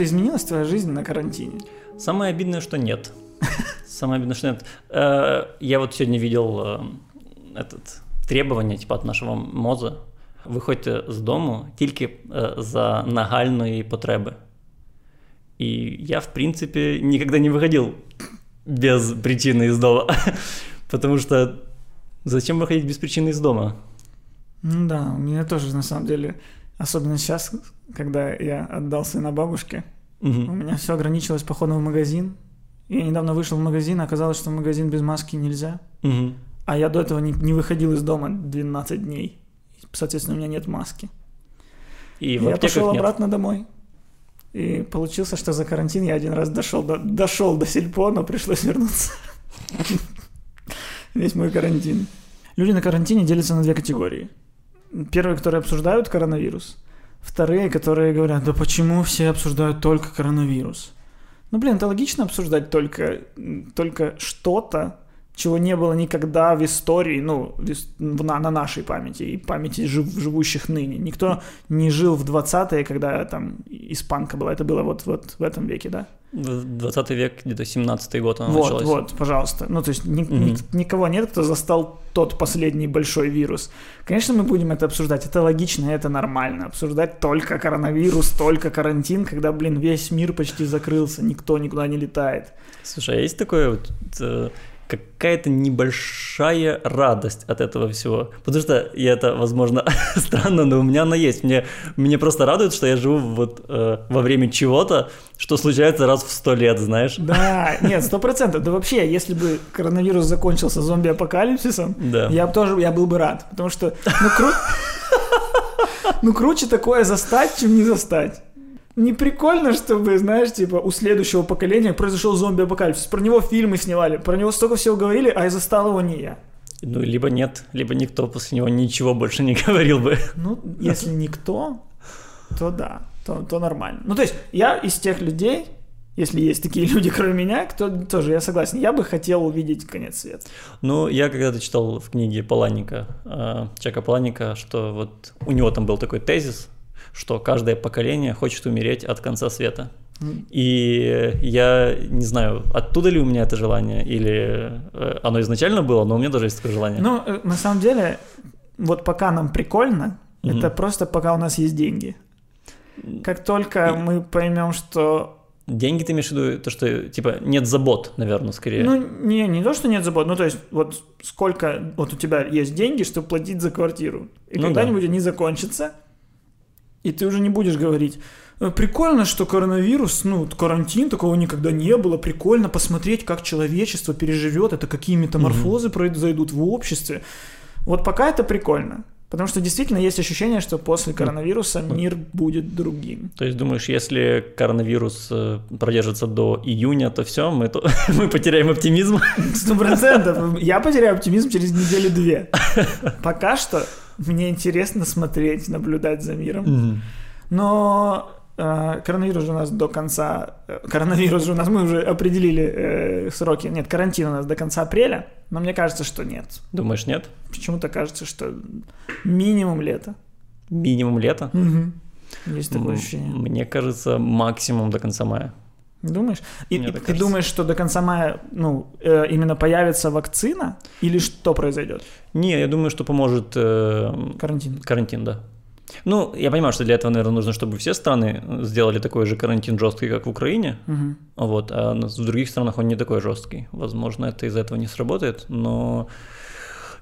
как-то изменилась твоя жизнь на карантине? Самое обидное, что нет. Самое обидное, что нет. Э, я вот сегодня видел э, этот требування, типа, от нашого моза. Виходьте з дому тільки е, за нагальної потреби. И я, в принципе, никогда не выходил без причины из дома. Потому что зачем выходить без причины из дома? Ну да, у меня тоже, на самом деле, особенно сейчас, когда я отдал сына бабушке, угу. у меня все ограничилось походом в магазин. Я недавно вышел в магазин, оказалось, что в магазин без маски нельзя. Угу. А я до этого не, не выходил из дома 12 дней. Соответственно, у меня нет маски. И я пошел нет. обратно домой. И получился, что за карантин я один раз дошел до, дошел до сельпо, но пришлось вернуться. Весь мой карантин. Люди на карантине делятся на две категории. Первые, которые обсуждают коронавирус. Вторые, которые говорят, да почему все обсуждают только коронавирус? Ну, блин, это логично обсуждать только, только что-то, чего не было никогда в истории, ну, на, на нашей памяти и памяти жив, живущих ныне. Никто не жил в 20-е, когда там испанка была. Это было вот, вот в этом веке, да? 20 век, где-то 17-й год она вот, началась. Вот, пожалуйста. Ну, то есть ни, mm-hmm. ни, никого нет, кто застал тот последний большой вирус. Конечно, мы будем это обсуждать. Это логично, это нормально. Обсуждать только коронавирус, только карантин, когда, блин, весь мир почти закрылся, никто никуда не летает. Слушай, а есть такое вот э, какая-то небольшая радость от этого всего. Потому что, и это, возможно, странно, но у меня она есть. Мне, мне просто радует, что я живу вот э, во время чего-то, что случается раз в сто лет, знаешь? Да, нет, сто процентов. Да вообще, если бы коронавирус закончился зомби-апокалипсисом, да. я бы тоже, я был бы рад. Потому что, ну, кру... ну круче такое застать, чем не застать не прикольно, чтобы, знаешь, типа, у следующего поколения произошел зомби-апокалипсис. Про него фильмы снимали, про него столько всего говорили, а я застал его не я. Ну, либо нет, либо никто после него ничего больше не говорил бы. Ну, если никто, то да, то, то нормально. Ну, то есть, я из тех людей, если есть такие люди, кроме меня, кто тоже, я согласен, я бы хотел увидеть конец света. Ну, я когда-то читал в книге Паланика, э, Чака Паланика, что вот у него там был такой тезис, что каждое поколение хочет умереть от конца света. И я не знаю, оттуда ли у меня это желание, или э, оно изначально было, но у меня даже есть такое желание. Ну, э, на самом деле, вот пока нам прикольно, mm-hmm. это просто пока у нас есть деньги. Как только и... мы поймем, что Деньги ты имеешь в виду то, что типа нет забот, наверное, скорее. Ну, не, не то, что нет забот, ну то есть вот сколько вот у тебя есть деньги, чтобы платить за квартиру. И ну, когда-нибудь да. они закончатся, и ты уже не будешь говорить, «Э, прикольно, что коронавирус, ну, карантин, такого никогда не было, прикольно посмотреть, как человечество переживет это, какие метаморфозы угу. произойдут в обществе. Вот пока это прикольно. Потому что действительно есть ощущение, что после коронавируса мир будет другим. То есть думаешь, если коронавирус э, продержится до июня, то все, мы, то, мы потеряем оптимизм? Сто процентов. Я потеряю оптимизм через неделю-две. Пока что мне интересно смотреть, наблюдать за миром. Mm-hmm. Но э, коронавирус же у нас до конца... Э, коронавирус же у нас... Мы уже определили э, сроки. Нет, карантин у нас до конца апреля. Но мне кажется, что нет. Думаешь, нет? Почему-то кажется, что минимум лето. Минимум лето? Угу. Есть такое ощущение. Мне кажется, максимум до конца мая. Думаешь? И, и ты думаешь, что до конца мая ну, э, именно появится вакцина или что произойдет? Не, я думаю, что поможет э, карантин. Карантин, да. Ну, я понимаю, что для этого, наверное, нужно, чтобы все страны сделали такой же карантин жесткий, как в Украине. Угу. Вот, а в других странах он не такой жесткий. Возможно, это из-за этого не сработает, но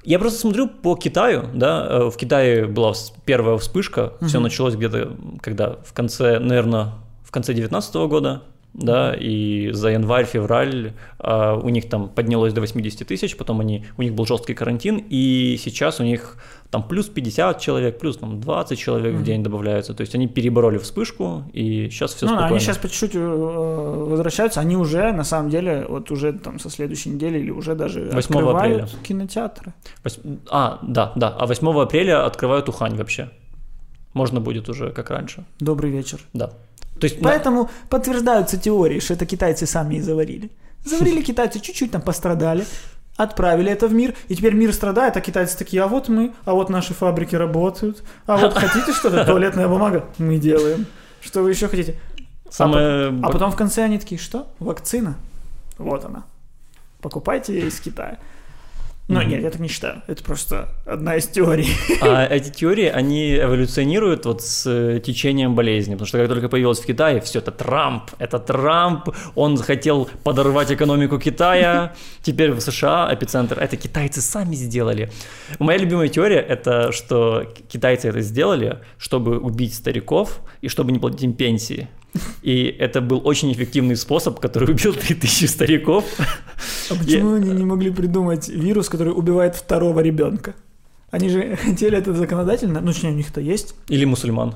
я просто смотрю по Китаю, да, э, в Китае была первая вспышка, угу. все началось где-то, когда в конце, наверное, в конце 2019 года, да, и за январь-февраль а, у них там поднялось до 80 тысяч, потом они, у них был жесткий карантин, и сейчас у них там плюс 50 человек, плюс там 20 человек mm-hmm. в день добавляются, то есть они перебороли вспышку, и сейчас все ну, спокойно. Они сейчас по чуть-чуть э, возвращаются, они уже, на самом деле, вот уже там со следующей недели или уже даже 8 открывают апреля. кинотеатры. 8... А, да, да, а 8 апреля открывают Ухань вообще. Можно будет уже как раньше. Добрый вечер. Да. То есть, Поэтому на... подтверждаются теории, что это китайцы сами и заварили. Заварили китайцы, чуть-чуть там пострадали, отправили это в мир, и теперь мир страдает, а китайцы такие, а вот мы, а вот наши фабрики работают, а вот хотите что-то, туалетная бумага, мы делаем. Что вы еще хотите? Самое... А, а потом в конце они такие, что? Вакцина? Вот она. Покупайте ее из Китая. Ну, нет, я так не считаю. Это просто одна из теорий. А эти теории, они эволюционируют вот с э, течением болезни. Потому что как только появилось в Китае, все это Трамп, это Трамп, он хотел подорвать экономику Китая, теперь в США эпицентр. Это китайцы сами сделали. Моя любимая теория – это что китайцы это сделали, чтобы убить стариков и чтобы не платить им пенсии. И это был очень эффективный способ, который убил 3000 стариков. А почему они не могли придумать вирус, который убивает второго ребенка? Они же хотели это законодательно, ну, точнее, у них это есть. Или мусульман.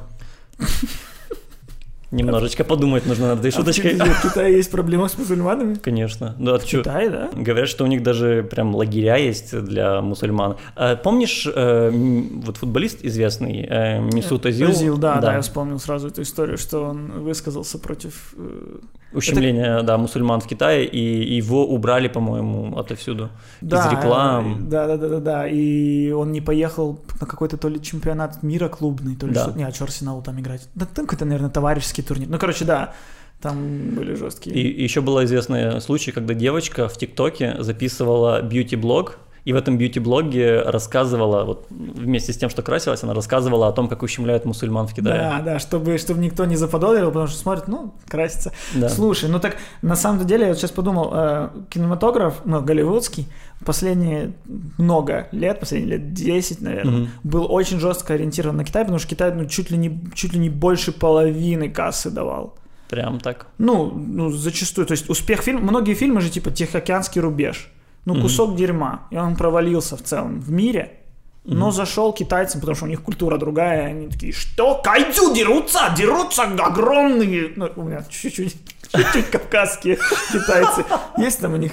Немножечко подумать нужно над этой а шуточкой. В Китае есть проблема с мусульманами? Конечно. Да, в Китае, да? Говорят, что у них даже прям лагеря есть для мусульман. А, помнишь, э, вот футболист известный, э, Мисут Азил? Азил, да, да, да, я вспомнил сразу эту историю, что он высказался против э, ущемления, это... да, мусульман в Китае, и его убрали, по-моему, отовсюду да, из реклам. Да, да, да, да, да, и он не поехал на какой-то то ли чемпионат мира клубный, то ли да. что, не, а что Арсеналу там играть? Да, там какой-то, наверное, товарищеский турнир. Ну, короче, да, там были жесткие. И еще был известный случай, когда девочка в ТикТоке записывала бьюти-блог, и в этом бьюти-блоге рассказывала, вот вместе с тем, что красилась, она рассказывала о том, как ущемляют мусульман в Китае. Да, да, чтобы, чтобы никто не заподозрил, потому что смотрит, ну, красится. Да. Слушай, ну так на самом деле, я вот сейчас подумал, э, кинематограф, ну, голливудский, последние много лет, последние лет 10, наверное, угу. был очень жестко ориентирован на Китай, потому что Китай ну, чуть, ли не, чуть ли не больше половины кассы давал. Прям так? Ну, ну, зачастую. То есть успех фильма... Многие фильмы же типа «Тихоокеанский рубеж» ну, кусок mm-hmm. дерьма, и он провалился в целом в мире, mm-hmm. но зашел китайцам, потому что у них культура другая, они такие, что, кайдзю дерутся, дерутся огромные, ну, у меня чуть-чуть чуть-чуть кавказские китайцы. Есть там у них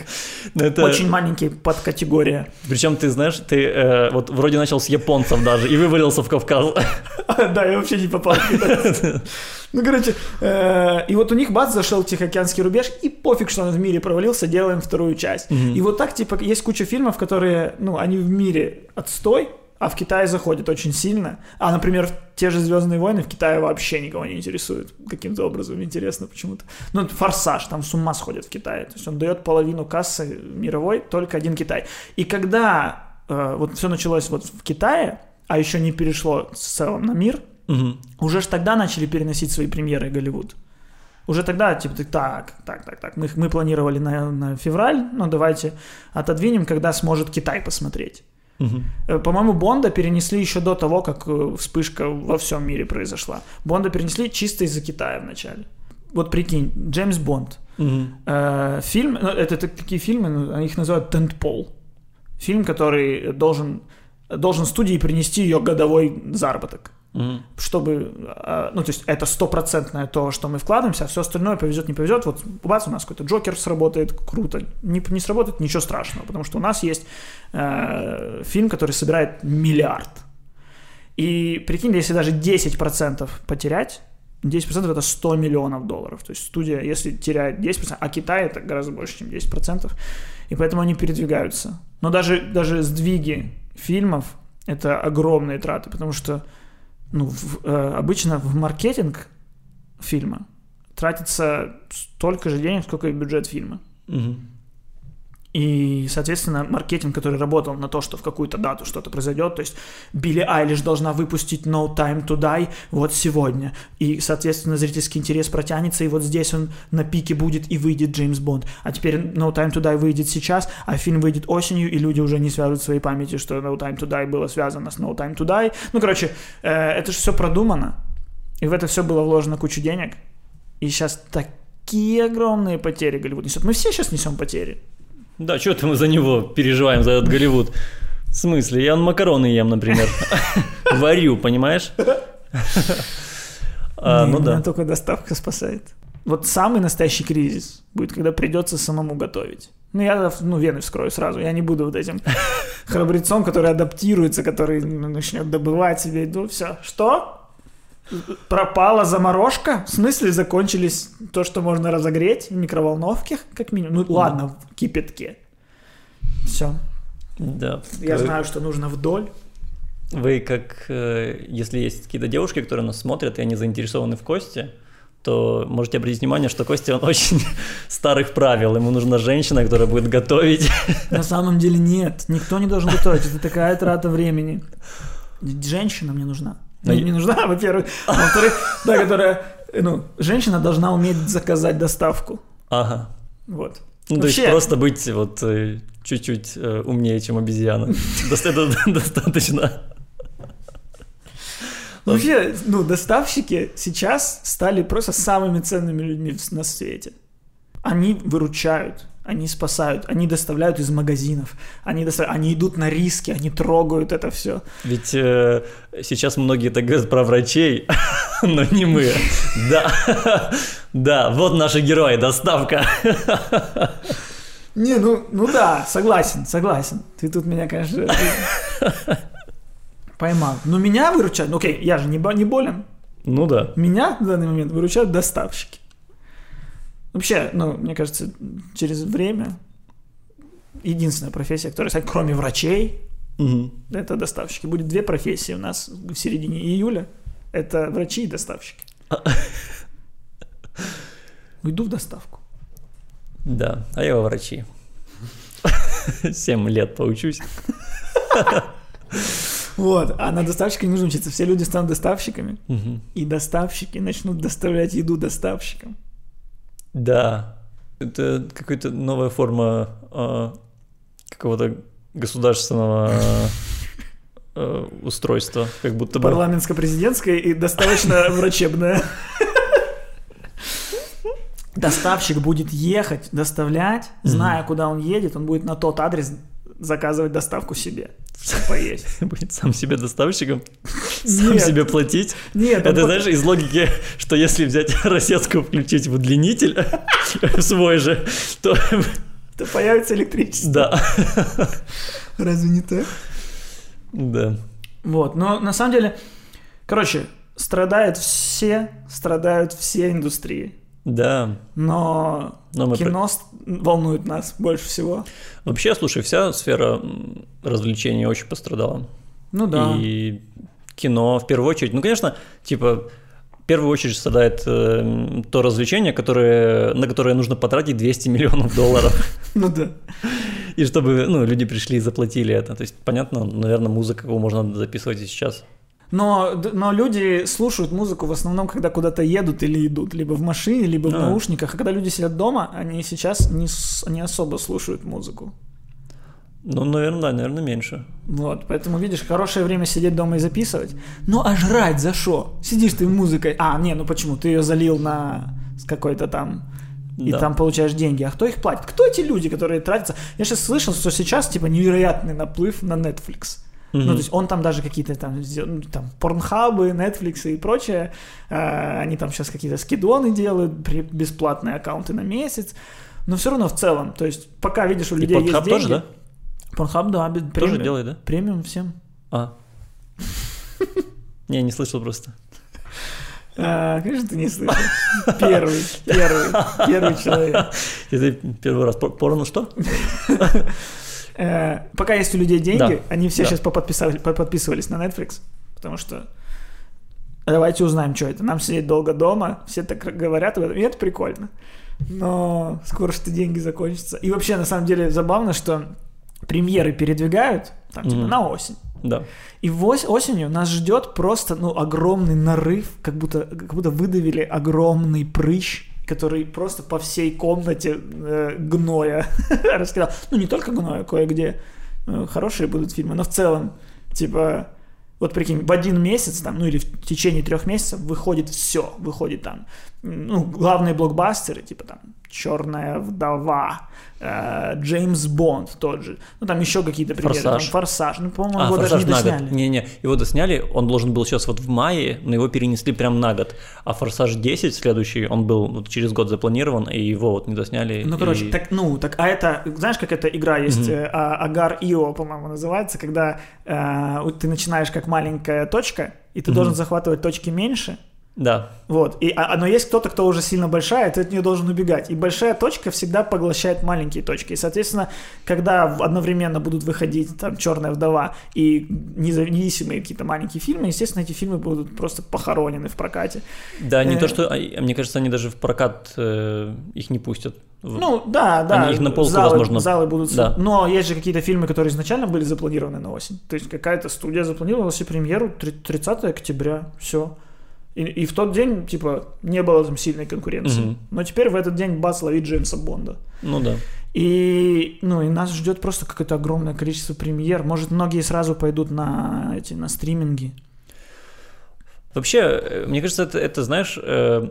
Но это... очень маленькие подкатегория. Причем ты знаешь, ты э, вот вроде начал с японцев даже и вывалился в Кавказ. Да, я вообще не попал в китайцев. Ну, короче, э, и вот у них бац, зашел Тихоокеанский рубеж, и пофиг, что он в мире провалился, делаем вторую часть. Угу. И вот так, типа, есть куча фильмов, которые, ну, они в мире отстой, а в Китае заходят очень сильно. А, например, те же Звездные войны в Китае вообще никого не интересуют. Каким-то образом интересно почему-то. Ну, Форсаж, там с ума сходят в Китае. То есть он дает половину кассы мировой, только один Китай. И когда э, вот все началось вот в Китае, а еще не перешло в целом на мир, Угу. Уже ж тогда начали переносить свои премьеры Голливуд. Уже тогда, типа, так, так, так, так, мы, мы планировали на, на февраль, но давайте отодвинем, когда сможет Китай посмотреть. Угу. По-моему, Бонда перенесли еще до того, как э, вспышка во всем мире произошла. Бонда перенесли чисто из-за Китая вначале. Вот прикинь, Джеймс Бонд. Угу. Э, фильм, ну, это, это такие фильмы, ну, их называют тентпол. Фильм, который должен, должен студии принести ее годовой заработок. Mm-hmm. Чтобы, а, ну, то есть это стопроцентное то, что мы вкладываемся, а все остальное повезет, не повезет. Вот бац, у нас какой-то Джокер сработает, круто. Не, не сработает, ничего страшного, потому что у нас есть э, фильм, который собирает миллиард. И прикинь, если даже 10% потерять, 10% это 100 миллионов долларов. То есть студия, если теряет 10%, а Китай это гораздо больше, чем 10%, и поэтому они передвигаются. Но даже, даже сдвиги фильмов это огромные траты, потому что ну, в, э, обычно в маркетинг фильма тратится столько же денег, сколько и бюджет фильма. Угу. И, соответственно, маркетинг, который работал на то, что в какую-то дату что-то произойдет, то есть Билли Айлиш должна выпустить No Time to Die вот сегодня, и, соответственно, зрительский интерес протянется, и вот здесь он на пике будет, и выйдет Джеймс Бонд. А теперь No Time to Die выйдет сейчас, а фильм выйдет осенью, и люди уже не связывают своей памяти, что No Time to Die было связано с No Time to Die. Ну, короче, э, это же все продумано, и в это все было вложено кучу денег, и сейчас такие огромные потери Голливуд несет. Мы все сейчас несем потери. Да, что-то мы за него переживаем, за этот Голливуд. В смысле? Я макароны ем, например. Варю, понимаешь? А, ну да. только доставка спасает. Вот самый настоящий кризис будет, когда придется самому готовить. Ну, я ну, вены вскрою сразу. Я не буду вот этим храбрецом, который адаптируется, который начнет добывать себе. Ну, все. Что? Пропала заморожка? В смысле закончились то, что можно разогреть в микроволновке, как минимум? Ну ладно, в кипятке. Все. Да. Я вы... знаю, что нужно вдоль. Вы как, э, если есть какие-то девушки, которые нас смотрят, и они заинтересованы в Косте, то можете обратить внимание, что Костя, он очень старых правил. Ему нужна женщина, которая будет готовить. На самом деле нет, никто не должен готовить. Это такая трата времени. Женщина мне нужна. Мне ну, не нужна, во-первых. А во-вторых, да, которая... Ну, женщина должна уметь заказать доставку. Ага. Вот. Ну, Вообще... то есть просто быть вот э, чуть-чуть э, умнее, чем обезьяна. Достаточно. Вообще, ну, доставщики сейчас стали просто самыми ценными людьми на свете. Они выручают, они спасают, они доставляют из магазинов, они, доставляют, они идут на риски, они трогают это все. Ведь э, сейчас многие так говорят про врачей, но не мы. Да, да, вот наши герои, доставка. Не, ну, ну да, согласен, согласен. Ты тут меня, конечно, поймал. Но меня выручают, ну окей, я же не, не болен. Ну да. Меня в данный момент выручают доставщики. Вообще, ну, мне кажется, через время единственная профессия, которая кроме врачей, угу. это доставщики. Будет две профессии у нас в середине июля. Это врачи и доставщики. Уйду в доставку. Да, а я во врачи. Семь лет поучусь. Вот, а на доставщика не нужно учиться. Все люди станут доставщиками, и доставщики начнут доставлять еду доставщикам. Да, это какая-то новая форма э, какого-то государственного э, устройства, как будто бы... Парламентско-президентское и достаточно врачебное. Доставщик будет ехать, доставлять, зная, куда он едет, он будет на тот адрес заказывать доставку себе. Поесть. Будет сам себе доставщиком? Сам Нет. себе платить? Нет. Это, знаешь, из логики, что если взять розетку, включить в удлинитель свой же, то... То появится электричество. Да. Разве не так? Да. Вот, но на самом деле, короче, страдают все, страдают все индустрии. Да. Но, Но мы кино про... волнует нас больше всего. Вообще, слушай, вся сфера развлечений очень пострадала. Ну да. И кино в первую очередь. Ну, конечно, типа, в первую очередь страдает э, то развлечение, которое, на которое нужно потратить 200 миллионов долларов. Ну да. И чтобы ну, люди пришли и заплатили это. То есть, понятно, наверное, музыку можно записывать и сейчас. Но, но люди слушают музыку в основном, когда куда-то едут или идут, либо в машине, либо в а. наушниках. А когда люди сидят дома, они сейчас не, не особо слушают музыку. Ну, наверное, да, наверное, меньше. Вот, поэтому, видишь, хорошее время сидеть дома и записывать. Ну, а жрать за что? Сидишь ты музыкой. А, не, ну почему? Ты ее залил на какой-то там и да. там получаешь деньги. А кто их платит? Кто эти люди, которые тратятся? Я сейчас слышал, что сейчас типа невероятный наплыв на Netflix. Mm-hmm. Ну, то есть он там даже какие-то там, ну, там порнхабы, Netflix и прочее, э, они там сейчас какие-то скидоны делают, бесплатные аккаунты на месяц, но все равно в целом, то есть пока видишь у людей и есть деньги... тоже, да? Порнхаб, да, премиум. Тоже делает, да? Премиум всем. А. Не, не слышал просто. А, конечно, ты не слышал. Первый, первый, первый человек. Это первый раз. Порно что? Э, пока есть у людей деньги, да. они все да. сейчас подписывались на Netflix, потому что давайте узнаем, что это. Нам сидеть долго дома, все так говорят об этом, и это прикольно. Но скоро что деньги закончатся. И вообще, на самом деле, забавно, что премьеры передвигают там, типа, mm-hmm. на осень. Да. И вось, осенью нас ждет просто ну, огромный нарыв, как будто, как будто выдавили огромный прыщ который просто по всей комнате э, гноя раскидал. Ну, не только гноя, кое-где э, хорошие будут фильмы, но в целом, типа, вот прикинь, в один месяц, там, ну или в течение трех месяцев выходит все, выходит там, ну, главные блокбастеры, типа там Черная вдова, э, Джеймс Бонд тот же. Ну, там еще какие-то примеры. Форсаж. Там, Форсаж. Ну, по-моему, а, его даже не досняли. Не-не, его досняли, он должен был сейчас вот в мае, но его перенесли прям на год. А Форсаж 10 следующий, он был вот через год запланирован, и его вот не досняли. Ну, короче, и... так, ну, так, а это, знаешь, как эта игра есть, mm-hmm. Агар Ио, по-моему, называется, когда э, ты начинаешь как маленькая точка, и ты mm-hmm. должен захватывать точки меньше, Да. Вот. И, а, но есть кто-то, кто уже сильно большая, ты от нее должен убегать. И большая точка всегда поглощает маленькие точки. И, соответственно, когда одновременно будут выходить там «Черная вдова» и независимые какие-то маленькие фильмы, естественно, эти фильмы будут просто похоронены в прокате. Да, не э- то, что... А, мне кажется, они даже в прокат э, их не пустят. Ну, да, да. Они их на полку, залы, возможно. Залы будут... Да. Но есть же какие-то фильмы, которые изначально были запланированы на осень. То есть какая-то студия запланировала себе премьеру 30 октября. Все. И, и в тот день, типа, не было там сильной конкуренции. Угу. Но теперь в этот день бац ловить Джеймса Бонда. Ну да. И, ну, и нас ждет просто какое-то огромное количество премьер. Может, многие сразу пойдут на эти, на стриминги. Вообще, э, мне кажется, это, это знаешь, э,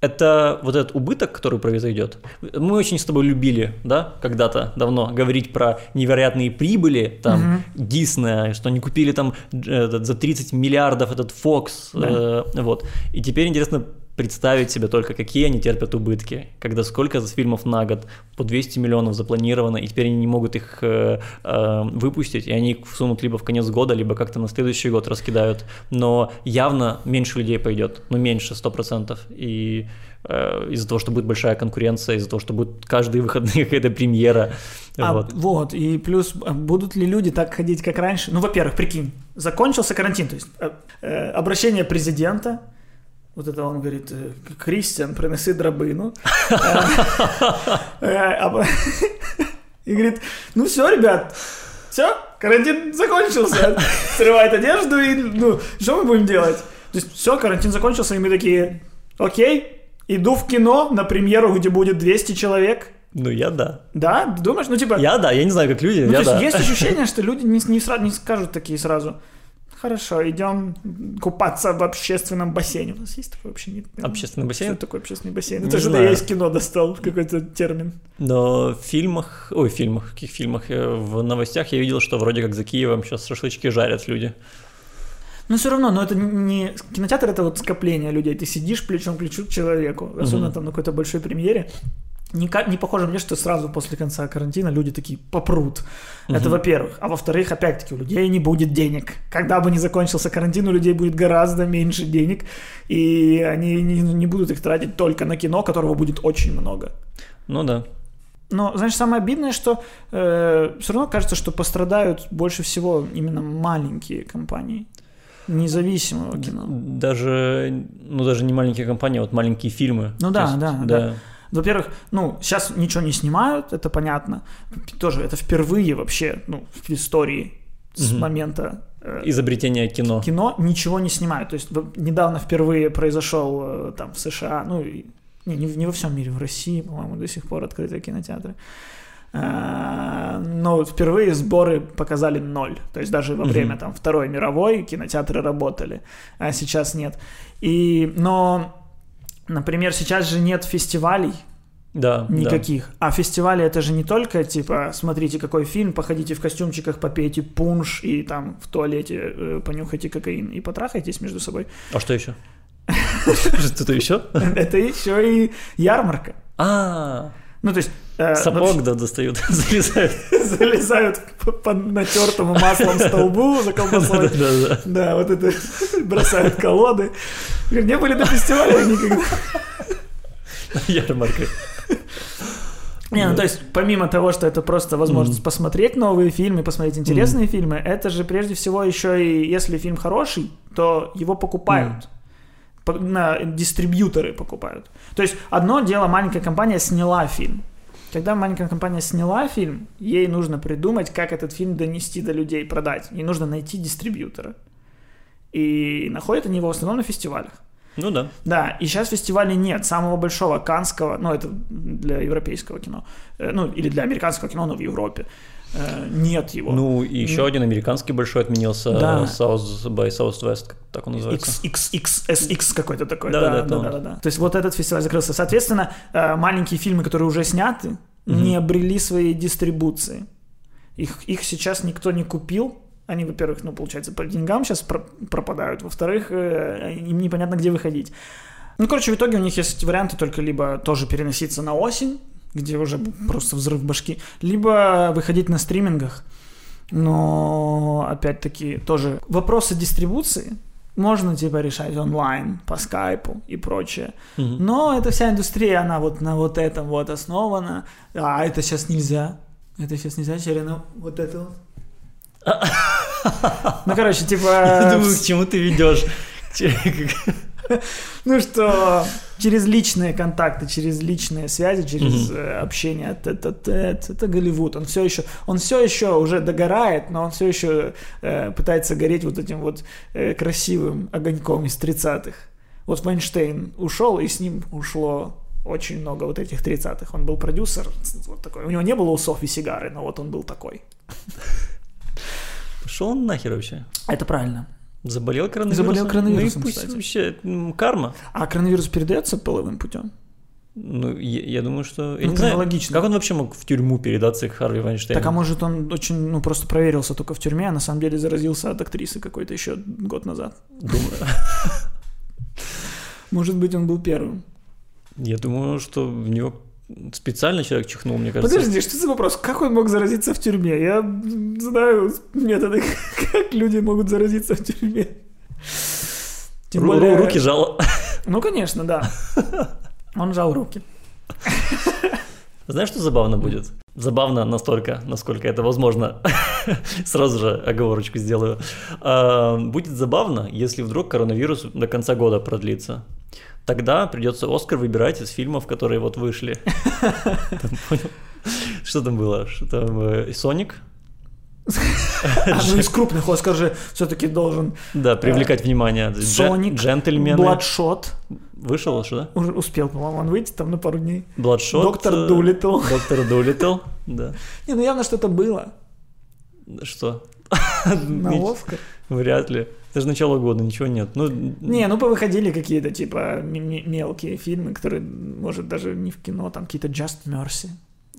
это вот этот убыток, который произойдет. Мы очень с тобой любили, да, когда-то давно говорить про невероятные прибыли, там, угу. Диснея, что они купили там этот, за 30 миллиардов этот Fox, да. э, вот. И теперь интересно представить себе только, какие они терпят убытки, когда сколько фильмов на год, по 200 миллионов запланировано, и теперь они не могут их э, э, выпустить, и они их всунут либо в конец года, либо как-то на следующий год раскидают, но явно меньше людей пойдет, ну меньше 100%, и э, из-за того, что будет большая конкуренция, из-за того, что будет каждые выходные какая-то премьера. А, вот. вот, и плюс, а будут ли люди так ходить, как раньше? Ну, во-первых, прикинь, закончился карантин, то есть э, э, обращение президента, вот это он говорит, э, Кристиан, принеси драбину. Э, и говорит, ну все, ребят, все, карантин закончился. Срывает одежду и, ну, что мы будем делать? То есть все, карантин закончился, и мы такие, окей, иду в кино на премьеру, где будет 200 человек. Ну, я да. Да? Думаешь? Ну, типа... Я да, я не знаю, как люди, ну, я то да. есть есть ощущение, что люди не, не, сразу, не скажут такие сразу, Хорошо, идем купаться в общественном бассейне. У нас есть такой вообще? Нет, общественный бассейн? Что такое общественный бассейн? Это же я из кино достал какой-то термин. Но в фильмах, ой, в фильмах, каких фильмах? Э, в новостях я видел, что вроде как за Киевом сейчас шашлычки жарят люди. Но все равно, но это не... Кинотеатр — это вот скопление людей. Ты сидишь плечом к плечу к человеку, особенно угу. там на какой-то большой премьере. Не, не похоже мне, что сразу после конца карантина люди такие попрут. Угу. Это во-первых. А во-вторых, опять-таки, у людей не будет денег. Когда бы ни закончился карантин, у людей будет гораздо меньше денег, и они не, не будут их тратить только на кино, которого будет очень много. Ну да. Но, знаешь, самое обидное, что э, все равно кажется, что пострадают больше всего именно маленькие компании независимого кино. Даже, ну, даже не маленькие компании, а вот маленькие фильмы. Ну да, есть, да, да. да. Во-первых, ну, сейчас ничего не снимают, это понятно. Тоже это впервые вообще, ну, в истории с угу. момента э, изобретения кино. Кино ничего не снимают. То есть недавно впервые произошел э, там в США, ну, не, не, не во всем мире, в России, по-моему, до сих пор открыты кинотеатры. Э, но впервые сборы показали ноль. То есть даже во время там Второй мировой кинотеатры работали, а сейчас нет. И, но Например, сейчас же нет фестивалей, да, никаких. Да. А фестивали это же не только типа смотрите какой фильм, походите в костюмчиках, попейте пунш и там в туалете э, понюхайте кокаин и потрахайтесь между собой. А что еще? Что-то еще? Это еще и ярмарка. А. Ну, то есть... Э, Сапог, да, достают, залезают. залезают по натертому маслом столбу за колбасой. Да, да, да. Да, вот это бросают колоды. Не были на фестивале никогда. Ярмарка. Не, ну то есть помимо того, что это просто возможность mm-hmm. посмотреть новые фильмы, посмотреть интересные mm-hmm. фильмы, это же прежде всего еще и если фильм хороший, то его покупают. Mm-hmm на дистрибьюторы покупают. То есть одно дело, маленькая компания сняла фильм. Когда маленькая компания сняла фильм, ей нужно придумать, как этот фильм донести до людей, продать. Ей нужно найти дистрибьютора. И находят они его в основном на фестивалях. Ну да. Да, и сейчас фестивалей нет. Самого большого канского, ну это для европейского кино, э, ну или для американского кино, но в Европе. Э, нет его. Ну, и еще один американский большой отменился, да. South by Southwest, так он называется. XXSX какой-то такой. Да, да, да, да, да, да. То есть вот этот фестиваль закрылся. Соответственно, э, маленькие фильмы, которые уже сняты, угу. не обрели своей дистрибуции. Их, их сейчас никто не купил, они, во-первых, ну, получается, по деньгам сейчас пропадают, во-вторых, э, им непонятно, где выходить. Ну, короче, в итоге у них есть варианты только либо тоже переноситься на осень, где уже просто взрыв башки, либо выходить на стримингах. Но, опять-таки, тоже вопросы дистрибуции можно типа решать онлайн по скайпу и прочее. Угу. Но эта вся индустрия, она вот на вот этом вот основана. А это сейчас нельзя. Это сейчас нельзя, Черена, вот это вот. Ну, короче, типа... Я думаю, к чему ты ведешь. Ну что, через личные контакты, через личные связи, через mm-hmm. общение, это, это, это, Голливуд. Он все еще, он все еще уже догорает, но он все еще э, пытается гореть вот этим вот э, красивым огоньком из 30-х. Вот Вайнштейн ушел, и с ним ушло очень много вот этих 30-х. Он был продюсер, вот такой. У него не было усов и сигары, но вот он был такой. Пошел он нахер вообще? Это правильно. Заболел коронавирусом? Заболел коронавирусом, ну, и пусть вообще карма. А коронавирус передается половым путем? Ну, я, я думаю, что... Я ну, не знаю, логично. Как он вообще мог в тюрьму передаться к Харви Вайнштейну? Так, а может он очень, ну, просто проверился только в тюрьме, а на самом деле заразился от актрисы какой-то еще год назад? Думаю. Может быть, он был первым. Я думаю, что в него специально человек чихнул, мне кажется. Подожди, что за вопрос? Как он мог заразиться в тюрьме? Я знаю методы, как люди могут заразиться в тюрьме. Тем Ру- более... Руки жал. Ну, конечно, да. Он жал руки. Знаешь, что забавно будет? Забавно настолько, насколько это возможно. Сразу же оговорочку сделаю. А, будет забавно, если вдруг коронавирус до конца года продлится. Тогда придется Оскар выбирать из фильмов, которые вот вышли. Что там было? Что там? Э, Соник? Ну из крупных Оскар же все-таки должен... Да, привлекать внимание. Соник, Джентльмены. Бладшот. Вышел что, да? Уже успел, по-моему, он выйти там на пару дней. Бладшот. Доктор э, Дулитл. Доктор Дулитл, да. Не, ну явно что-то было. Что? На Оскар? Вряд ли. Это же начало года, ничего нет. Ну... Не, ну повыходили какие-то типа мелкие фильмы, которые, может, даже не в кино, там какие-то Just Mercy.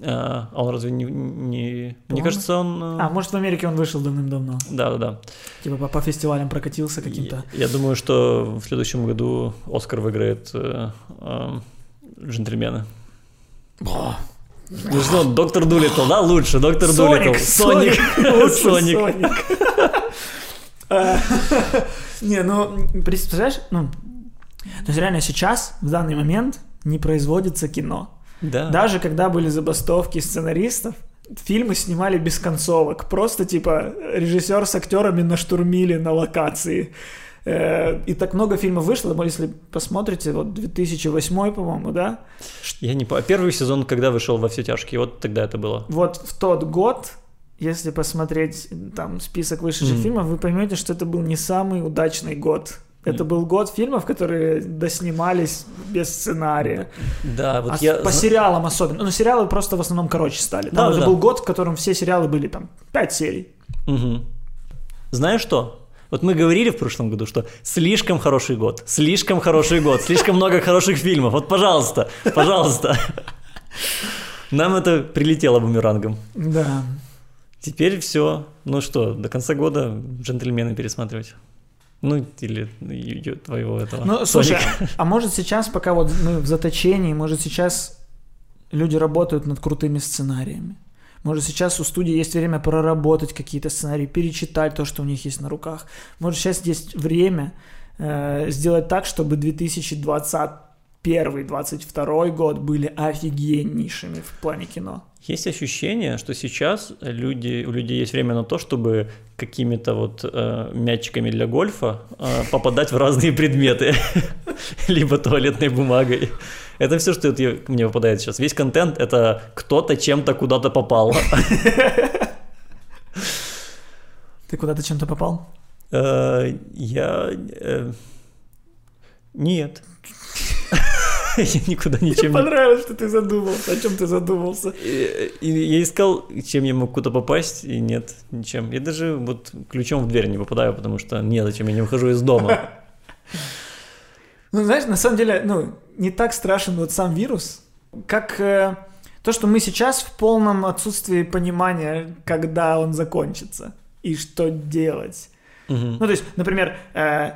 А, а он разве не... не... Мне кажется, он... Э, а, может, в Америке он вышел давным-давно. Да, да, да. Типа по, по фестивалям прокатился каким-то. Я, я думаю, что в следующем году Оскар выиграет э, э, «Джентльмены». О, ну что, доктор Дулитл, да, лучше, доктор Дулитл. Соник. Соник. Не, ну, представляешь, ну, то есть реально сейчас, в данный момент, не производится кино. Да. Даже когда были забастовки сценаристов, фильмы снимали без концовок. Просто, типа, режиссер с актерами наштурмили на локации. Э, и так много фильмов вышло, если посмотрите, вот 2008, по-моему, да? Я не помню. Первый сезон, когда вышел во все тяжкие, вот тогда это было. Вот в тот год, если посмотреть там список вышедших mm-hmm. фильмов, вы поймете, что это был не самый удачный год. Это был год фильмов, которые доснимались без сценария. Да, вот а я... По сериалам особенно. Ну, сериалы просто в основном короче стали. Там да, уже да. был год, в котором все сериалы были там 5 серий. Угу. Знаешь что? Вот мы говорили в прошлом году, что слишком хороший год, слишком хороший год, слишком много хороших фильмов. Вот, пожалуйста, пожалуйста. Нам это прилетело бумерангом. Да. Теперь все. Ну что, до конца года джентльмены пересматривать. Ну, или твоего этого. Ну, слушай, а может сейчас, пока вот мы в заточении, может сейчас люди работают над крутыми сценариями? Может, сейчас у студии есть время проработать какие-то сценарии, перечитать то, что у них есть на руках. Может, сейчас есть время э, сделать так, чтобы 2021-2022 год были офигеннейшими в плане кино. Есть ощущение, что сейчас люди, у людей есть время на то, чтобы какими-то вот э, мячиками для гольфа э, попадать в разные предметы, либо туалетной бумагой. Это все, что мне попадает сейчас. Весь контент — это кто-то чем-то куда-то попал. Ты куда-то чем-то попал? Э, я... Э, нет. Я никуда ничем Мне понравилось, что ты задумался. О чем ты задумался? Я искал, чем я мог куда попасть, и нет, ничем. Я даже вот ключом в дверь не попадаю, потому что нет, зачем я не выхожу из дома. Ну, знаешь, на самом деле, ну, не так страшен вот сам вирус, как э, то, что мы сейчас в полном отсутствии понимания, когда он закончится и что делать. Угу. Ну, то есть, например, э,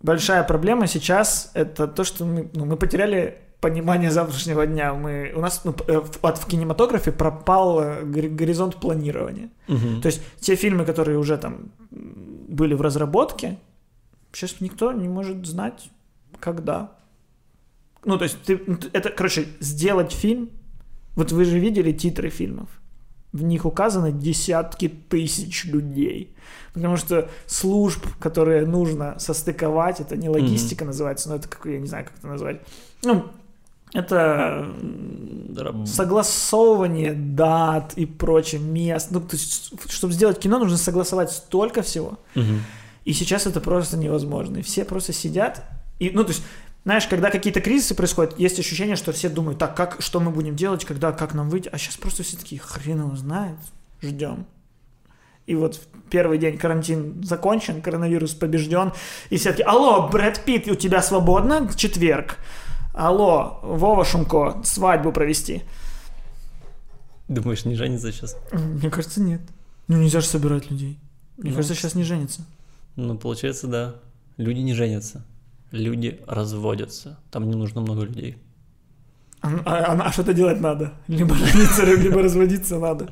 большая проблема сейчас это то, что мы, ну, мы потеряли понимание завтрашнего дня. Мы, у нас ну, э, в, от, в кинематографе пропал э, горизонт планирования. Угу. То есть те фильмы, которые уже там были в разработке, Сейчас никто не может знать, когда. Ну, то есть, ты, ну, это, короче, сделать фильм. Вот вы же видели титры фильмов. В них указаны десятки тысяч людей. Потому что служб, которые нужно состыковать, это не логистика mm-hmm. называется, но это как, я не знаю, как это назвать. Ну, это согласовывание дат и прочее, мест. Ну, то есть, чтобы сделать кино, нужно согласовать столько всего. Угу. И сейчас это просто невозможно. И все просто сидят. И, ну, то есть, знаешь, когда какие-то кризисы происходят, есть ощущение, что все думают, так, как, что мы будем делать, когда, как нам выйти. А сейчас просто все такие, хрен его знает, ждем. И вот первый день карантин закончен, коронавирус побежден, и все таки алло, Брэд Питт, у тебя свободно? Четверг. Алло, Вова Шумко, свадьбу провести. Думаешь, не женится сейчас? Мне кажется, нет. Ну, нельзя же собирать людей. Мне ну, кажется, сейчас не женится. Ну, получается, да. Люди не женятся. Люди разводятся. Там не нужно много людей. А, а, а что-то делать надо? Либо жениться, либо разводиться надо.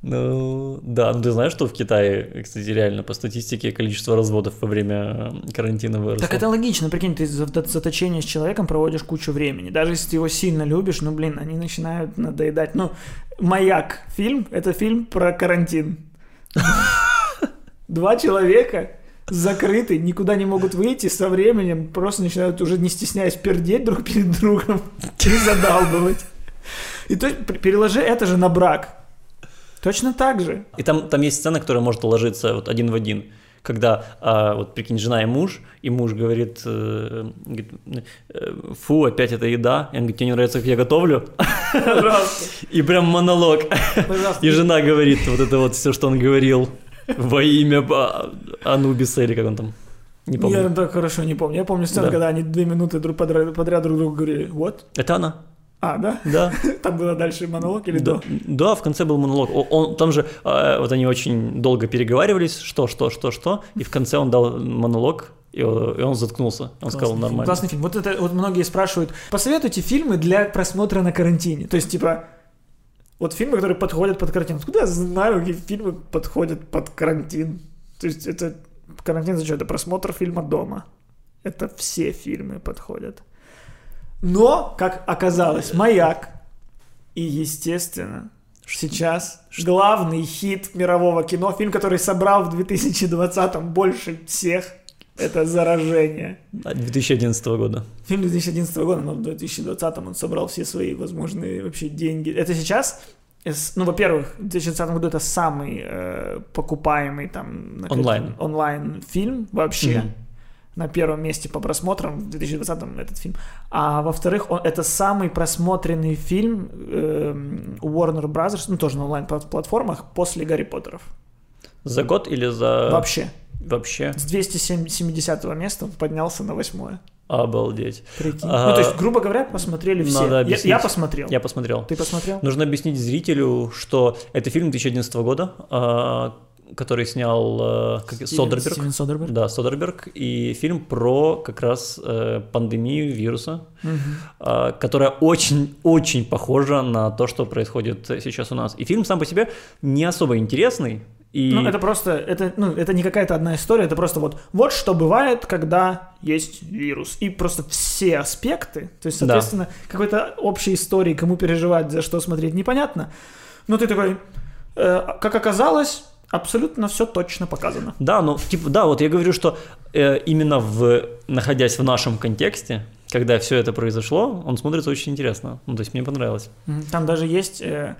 Ну, да, ну ты знаешь, что в Китае, кстати, реально по статистике количество разводов во время карантина выросло? Так это логично, прикинь, ты за заточение с человеком проводишь кучу времени. Даже если ты его сильно любишь, ну, блин, они начинают надоедать. Ну, «Маяк» фильм — это фильм про карантин. Два человека закрыты, никуда не могут выйти, со временем просто начинают уже не стесняясь пердеть друг перед другом и задалбывать. И то переложи это же на брак. Точно так же. И там, там есть сцена, которая может уложиться вот один в один. Когда, а, вот прикинь, жена и муж, и муж говорит, э, говорит э, фу, опять эта еда. И он говорит, тебе не нравится, как я готовлю? Пожалуйста. И прям монолог. Пожалуйста. И жена говорит вот это вот все, что он говорил во имя Анубиса, или как он там. Не помню. Я так хорошо не помню. Я помню сцену, да. когда они две минуты друг подряд, подряд друг другу говорили, вот. Это она. А, да? Да. Там было дальше монолог или да, до? Да, в конце был монолог. Он, там же, э, вот они очень долго переговаривались, что, что, что, что, и в конце он дал монолог, и, и он заткнулся. Он Классный сказал нормально. Фильм. Классный фильм. Вот это вот многие спрашивают, посоветуйте фильмы для просмотра на карантине. То есть, типа, вот фильмы, которые подходят под карантин. Откуда я знаю, какие фильмы подходят под карантин? То есть, это карантин зачем? Это просмотр фильма дома. Это все фильмы подходят. Но, как оказалось, «Маяк» и, естественно, сейчас главный хит мирового кино, фильм, который собрал в 2020-м больше всех, это «Заражение». 2011 года. Фильм 2011 года, но в 2020 он собрал все свои возможные вообще деньги. Это сейчас ну, во-первых, в 2020 году это самый э, покупаемый там онлайн онлайн фильм вообще. Mm-hmm на первом месте по просмотрам в 2020-м этот фильм. А во-вторых, он, это самый просмотренный фильм э, у Warner Brothers, ну тоже на онлайн-платформах, после Гарри Поттеров. За год или за... Вообще. Вообще. С 270 места поднялся на восьмое. Обалдеть. Прикинь. А, ну, то есть, грубо говоря, посмотрели все. Надо объяснить. Я, я посмотрел. Я посмотрел. Ты посмотрел? Нужно объяснить зрителю, что это фильм 2011 года, а, который снял э, как, Стивен, Содерберг. Стивен Содерберг. Да, Содерберг. И фильм про как раз э, пандемию вируса, угу. э, которая очень-очень похожа на то, что происходит сейчас у нас. И фильм сам по себе не особо интересный. И... Ну, это просто, это, ну, это не какая-то одна история, это просто вот, вот что бывает, когда есть вирус. И просто все аспекты, то есть, соответственно, да. какой-то общей истории, кому переживать, за что смотреть, непонятно. Но ты такой, э, как оказалось, абсолютно все точно показано. Да, ну, типа, да, вот я говорю, что э, именно в, находясь в нашем контексте, когда все это произошло, он смотрится очень интересно. Ну, то есть мне понравилось. Там даже есть э,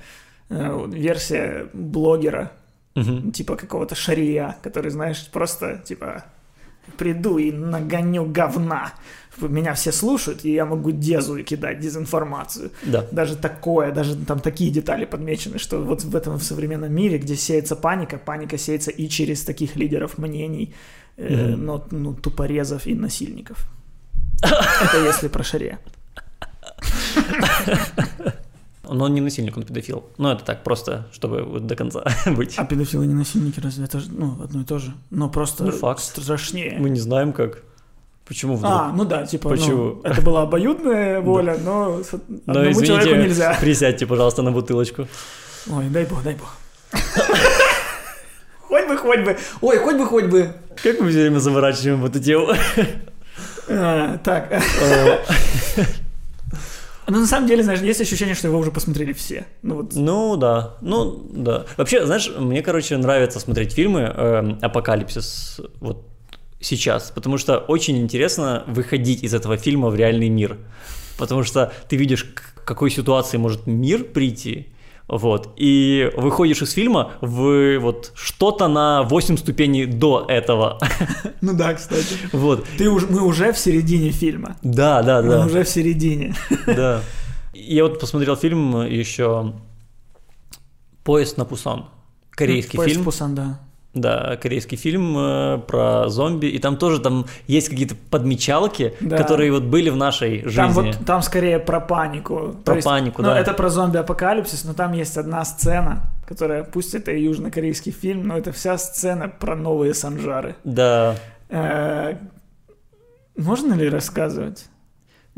э, версия блогера, угу. типа какого-то шария, который, знаешь, просто, типа, приду и нагоню говна меня все слушают, и я могу дезу кидать дезинформацию. Да. Даже такое, даже там такие детали подмечены, что вот в этом в современном мире, где сеется паника, паника сеется и через таких лидеров мнений, mm-hmm. но ну, тупорезов и насильников. Это если про шаре. Но он не насильник, он педофил. Ну, это так, просто, чтобы вот до конца быть. А педофилы не насильники, разве это ну, одно и то же? Но просто ну, факт. страшнее. Мы не знаем, как. Почему вдруг? А, ну да, типа, Почему? Ну, это была обоюдная воля, но одному но, извините, человеку нельзя. Присядьте, пожалуйста, на бутылочку. Ой, дай бог, дай бог. Хоть бы, хоть бы. Ой, хоть бы, хоть бы. Как мы все время заворачиваем эту тему? А, так. Ну, на самом деле, знаешь, есть ощущение, что его уже посмотрели все. Ну, вот. ну да. Ну, да. Вообще, знаешь, мне, короче, нравится смотреть фильмы э, «Апокалипсис» вот сейчас, потому что очень интересно выходить из этого фильма в реальный мир. Потому что ты видишь, к какой ситуации может мир прийти, вот. И выходишь из фильма в вот что-то на 8 ступеней до этого. Ну да, кстати. Вот. Ты уже, мы уже в середине фильма. Да, да, да. Мы уже в середине. Да. Я вот посмотрел фильм еще «Поезд на Пусан». Корейский Поезд фильм. Пусан, да. Да, корейский фильм э, про зомби, и там тоже там есть какие-то подмечалки, да. которые вот были в нашей жизни. Там вот там скорее про панику. Про есть, панику, ну, да. Это про зомби-апокалипсис, но там есть одна сцена, которая, пусть это и южнокорейский фильм, но это вся сцена про новые санжары. Да. Э-э- можно ли рассказывать?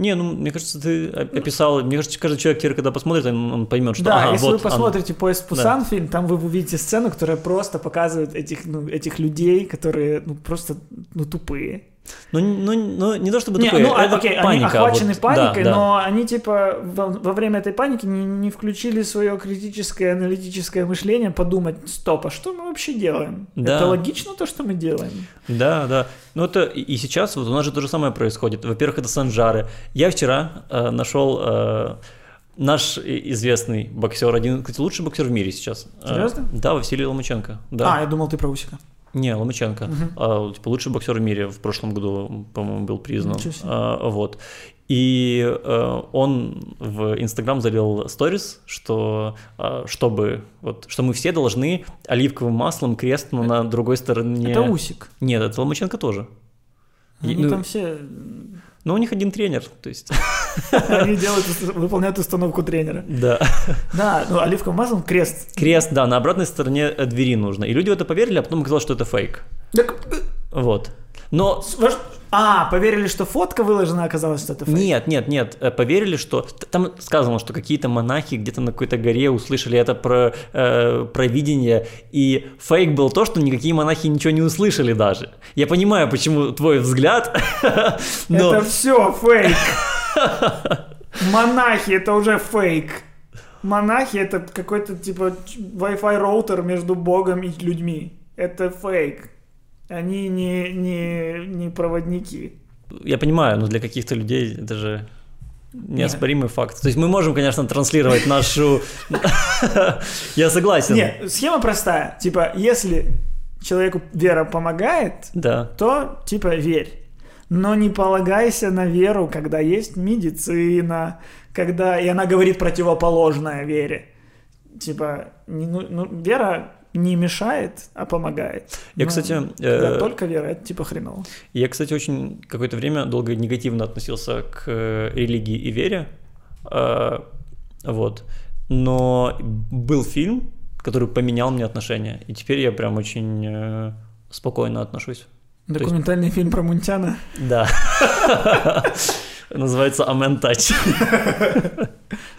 Не, ну, мне кажется, ты описал, мне кажется, каждый человек теперь, когда посмотрит, он, он поймет, что... Да, ага, если вот вы посмотрите он... «Поезд в Пусан» да. фильм, там вы увидите сцену, которая просто показывает этих, ну, этих людей, которые, ну, просто, ну, тупые. Ну, ну, ну, не то чтобы не, такое, ну, это окей, паника. Они охвачены вот, паникой, да, да. но они типа во, во время этой паники не, не включили свое критическое, аналитическое мышление, подумать, стоп, а что мы вообще делаем? Да. Это логично то, что мы делаем? Да, да. Ну это и сейчас вот у нас же то же самое происходит. Во-первых, это санжары. Я вчера э, нашел э, наш известный боксер, один, кстати, лучший боксер в мире сейчас. Серьезно? Э, да, Василий Ломаченко. Да. А, я думал, ты про Усика. Не, Ломаченко. Угу. А, типа, лучший боксер в мире в прошлом году, по-моему, был признан. А, вот. И э, он в Инстаграм залил сторис, что э, чтобы вот, что мы все должны оливковым маслом крест, но на другой стороне. Это Усик. Нет, это Ломаченко тоже. Они ну, там все но у них один тренер, то есть... Они делают, выполняют установку тренера. Да. Да, ну оливковым маслом крест. Крест, да, на обратной стороне э, двери нужно. И люди в это поверили, а потом оказалось, что это фейк. Так... Вот. Но... А, поверили, что фотка выложена, оказалось, что это фейк? Нет, нет, нет, э, поверили, что... Там сказано, что какие-то монахи где-то на какой-то горе услышали это про, э, про видение, и фейк был то, что никакие монахи ничего не услышали даже. Я понимаю, почему твой взгляд, но... Это все фейк. Монахи, это уже фейк. Монахи это какой-то типа Wi-Fi роутер между Богом и людьми. Это фейк. Они не, не, не проводники. Я понимаю, но для каких-то людей это же неоспоримый Нет. факт. То есть мы можем, конечно, транслировать нашу... Я согласен. Нет, схема простая. Типа, если человеку вера помогает, да. то типа верь. Но не полагайся на веру, когда есть медицина, когда и она говорит противоположное вере. Типа, не, ну, ну, вера не мешает, а помогает. Я, Но кстати... Э, только вера, это типа хреново. Я, кстати, очень какое-то время долго негативно относился к э, религии и вере. Э, вот. Но был фильм, который поменял мне отношения. И теперь я прям очень э, спокойно отношусь. Документальный есть... фильм про Мунтяна? Да. Называется «Амен Тач».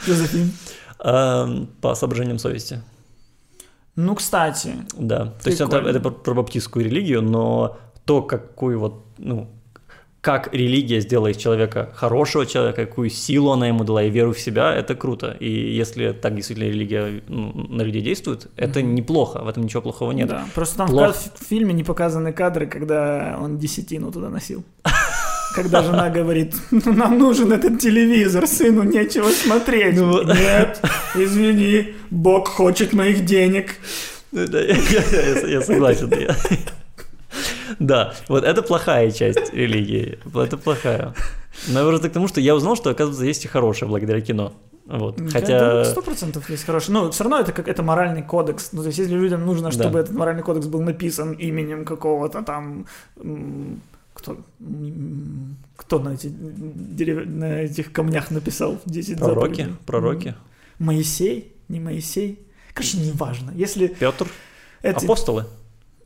Что за фильм? Эм, по соображениям совести. Ну, кстати. Да. То есть это, это про баптистскую религию, но то, какую вот, ну, как религия сделала из человека хорошего человека, какую силу она ему дала и веру в себя, это круто. И если так действительно религия ну, на людей действует, это mm-hmm. неплохо, в этом ничего плохого нет. Да, просто там Плох... в фильме не показаны кадры, когда он десятину туда носил. Когда жена говорит, ну, нам нужен этот телевизор, сыну нечего смотреть. Ну, Нет, извини, Бог хочет моих денег. Ну я, я, я согласен. Я. Да, вот это плохая часть религии. Это плохая. Но я просто к тому, что я узнал, что, оказывается, есть и хорошее благодаря кино. Вот. Хотя... Сто процентов есть хороший. Ну, все равно это как это моральный кодекс. Ну, то есть, если людям нужно, чтобы да. этот моральный кодекс был написан именем какого-то там кто, кто на, эти, дерев... на этих камнях написал 10 Пророки? заповедей? Пророки? Моисей? Не Моисей? Короче, неважно. Если... Петр? Эти... Апостолы?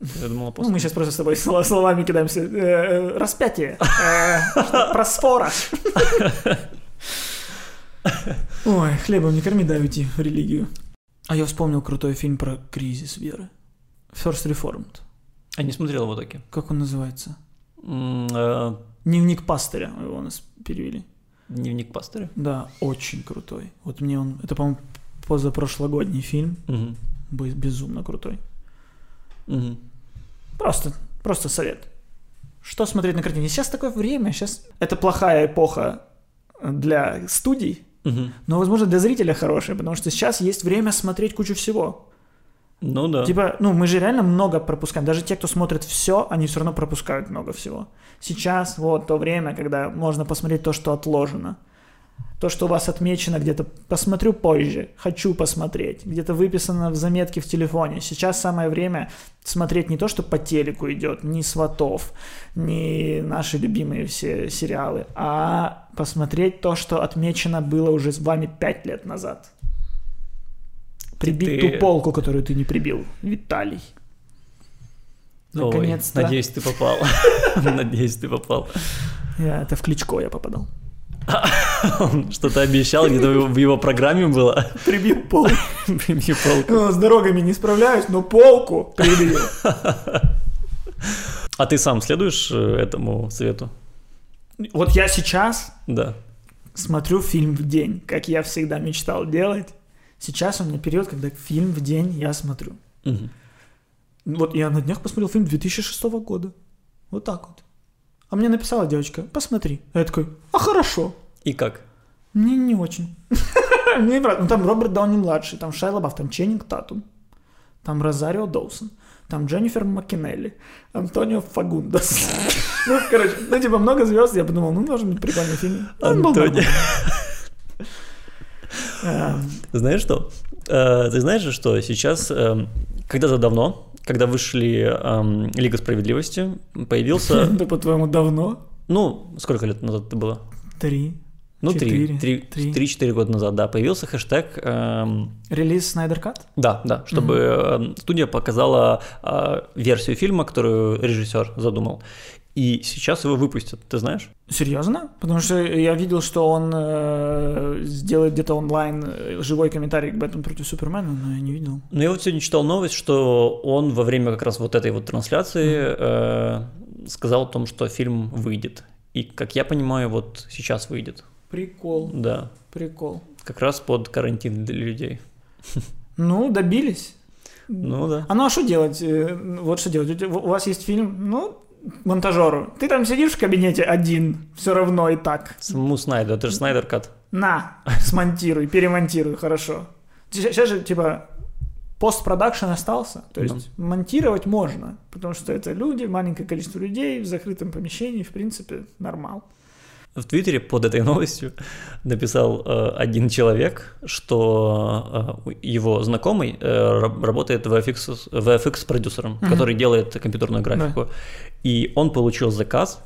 Я думал, апостолы. Ну, мы сейчас просто с тобой словами кидаемся. Э, э, распятие. Э, просфора. Ой, хлебом не корми, да, уйти религию. А я вспомнил крутой фильм про кризис веры. First Reformed. А не смотрел его таки. Как он называется? Э, Дневник пастыря его у нас перевели. Дневник пастыря. Да, очень крутой. Вот мне он... Это, по-моему, позапрошлогодний фильм. Бы- Безумно крутой. Мгм. Просто, просто совет. Что смотреть на картине? Сейчас такое время, сейчас... Это плохая эпоха для студий, Мгм. но, возможно, для зрителя хорошая, потому что сейчас есть время смотреть кучу всего. Ну да. Типа, ну, мы же реально много пропускаем. Даже те, кто смотрит все, они все равно пропускают много всего. Сейчас вот то время, когда можно посмотреть то, что отложено. То, что у вас отмечено где-то, посмотрю позже, хочу посмотреть, где-то выписано в заметке в телефоне. Сейчас самое время смотреть не то, что по телеку идет, ни «Сватов», ни наши любимые все сериалы, а посмотреть то, что отмечено было уже с вами пять лет назад. Прибить Ты- ту полку, которую ты не прибил, Виталий. Наконец-то. надеюсь, ты попал. Надеюсь, ты попал. Я, это в Кличко я попадал. Что-то обещал, где-то в его программе было. Прибил полку. Прибью полку. Ну, С дорогами не справляюсь, но полку прибил. А ты сам следуешь э, этому совету? Вот я сейчас Да. смотрю фильм в день, как я всегда мечтал делать. Сейчас у меня период, когда фильм в день я смотрю. Мгм. Вот я на днях посмотрел фильм 2006 года. Вот так вот. А мне написала девочка, посмотри. А я такой, а хорошо. И как? Мне не очень. Мне не. Ну, там Роберт Дауни младший, там Шайла Бафф, там Ченнинг Татум, там Розарио Доусон, там Дженнифер Маккинелли, Антонио Фагундас. Ну, короче, ну, типа, много звезд, я подумал, ну, должен быть прикольный фильм. Антонио. Эм, Знаешь что? Э, Ты знаешь, что сейчас, эм, когда-то давно, когда вышли эм, Лига Справедливости, появился, Это, по-твоему, давно? ну, сколько лет назад это было? Три. Ну, три, Четыре. три, Три. три-четыре года назад, да, появился хэштег, эм, Релиз Снайдер Кат? да, да, чтобы студия показала э, версию фильма, которую режиссер задумал. И сейчас его выпустят, ты знаешь? Серьезно? Потому что я видел, что он э, сделает где-то онлайн э, живой комментарий к Бэтмену против Супермена, но я не видел. Ну, я вот сегодня читал новость, что он во время как раз вот этой вот трансляции э, сказал о том, что фильм выйдет. И, как я понимаю, вот сейчас выйдет. Прикол, Да, прикол. как раз под карантин для людей. Ну, добились. Ну да. А ну а что делать? Э, Вот что делать. У вас есть фильм, ну, монтажеру. Ты там сидишь в кабинете один, все равно и так. Самому Снайдер, это же Снайдер Кат. На, смонтируй, перемонтируй, хорошо. Сейчас же, типа, постпродакшн остался. То есть монтировать можно, потому что это люди, маленькое количество людей в закрытом помещении, в принципе, нормал. В Твиттере под этой новостью написал э, один человек, что э, его знакомый э, раб- работает VFX, VFX продюсером, Мгм. который делает компьютерную графику. И он получил заказ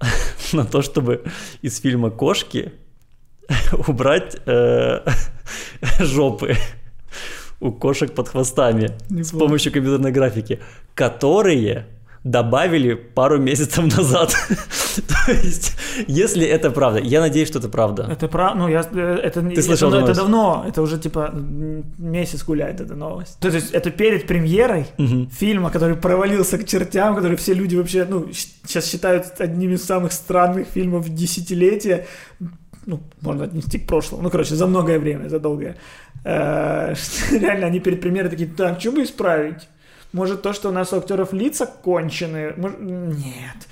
на то, чтобы из фильма «Кошки» убрать э, жопы у кошек под хвостами с Неплохо. помощью компьютерной графики, которые добавили пару месяцев назад. То есть, если это правда, я надеюсь, что это правда. Это правда, ну я, э, это, Ты слышал это, это давно, это уже типа месяц гуляет эта новость. То есть это перед премьерой Мгм. фильма, который провалился к чертям, который все люди вообще, ну, сейчас считают одним из самых странных фильмов десятилетия, ну, можно отнести к прошлому, ну, короче, за многое время, за долгое. Э, Реально, они перед премьерой такие, так, что бы исправить? Может, то, что у нас у актеров лица конченые? Мож- Нет.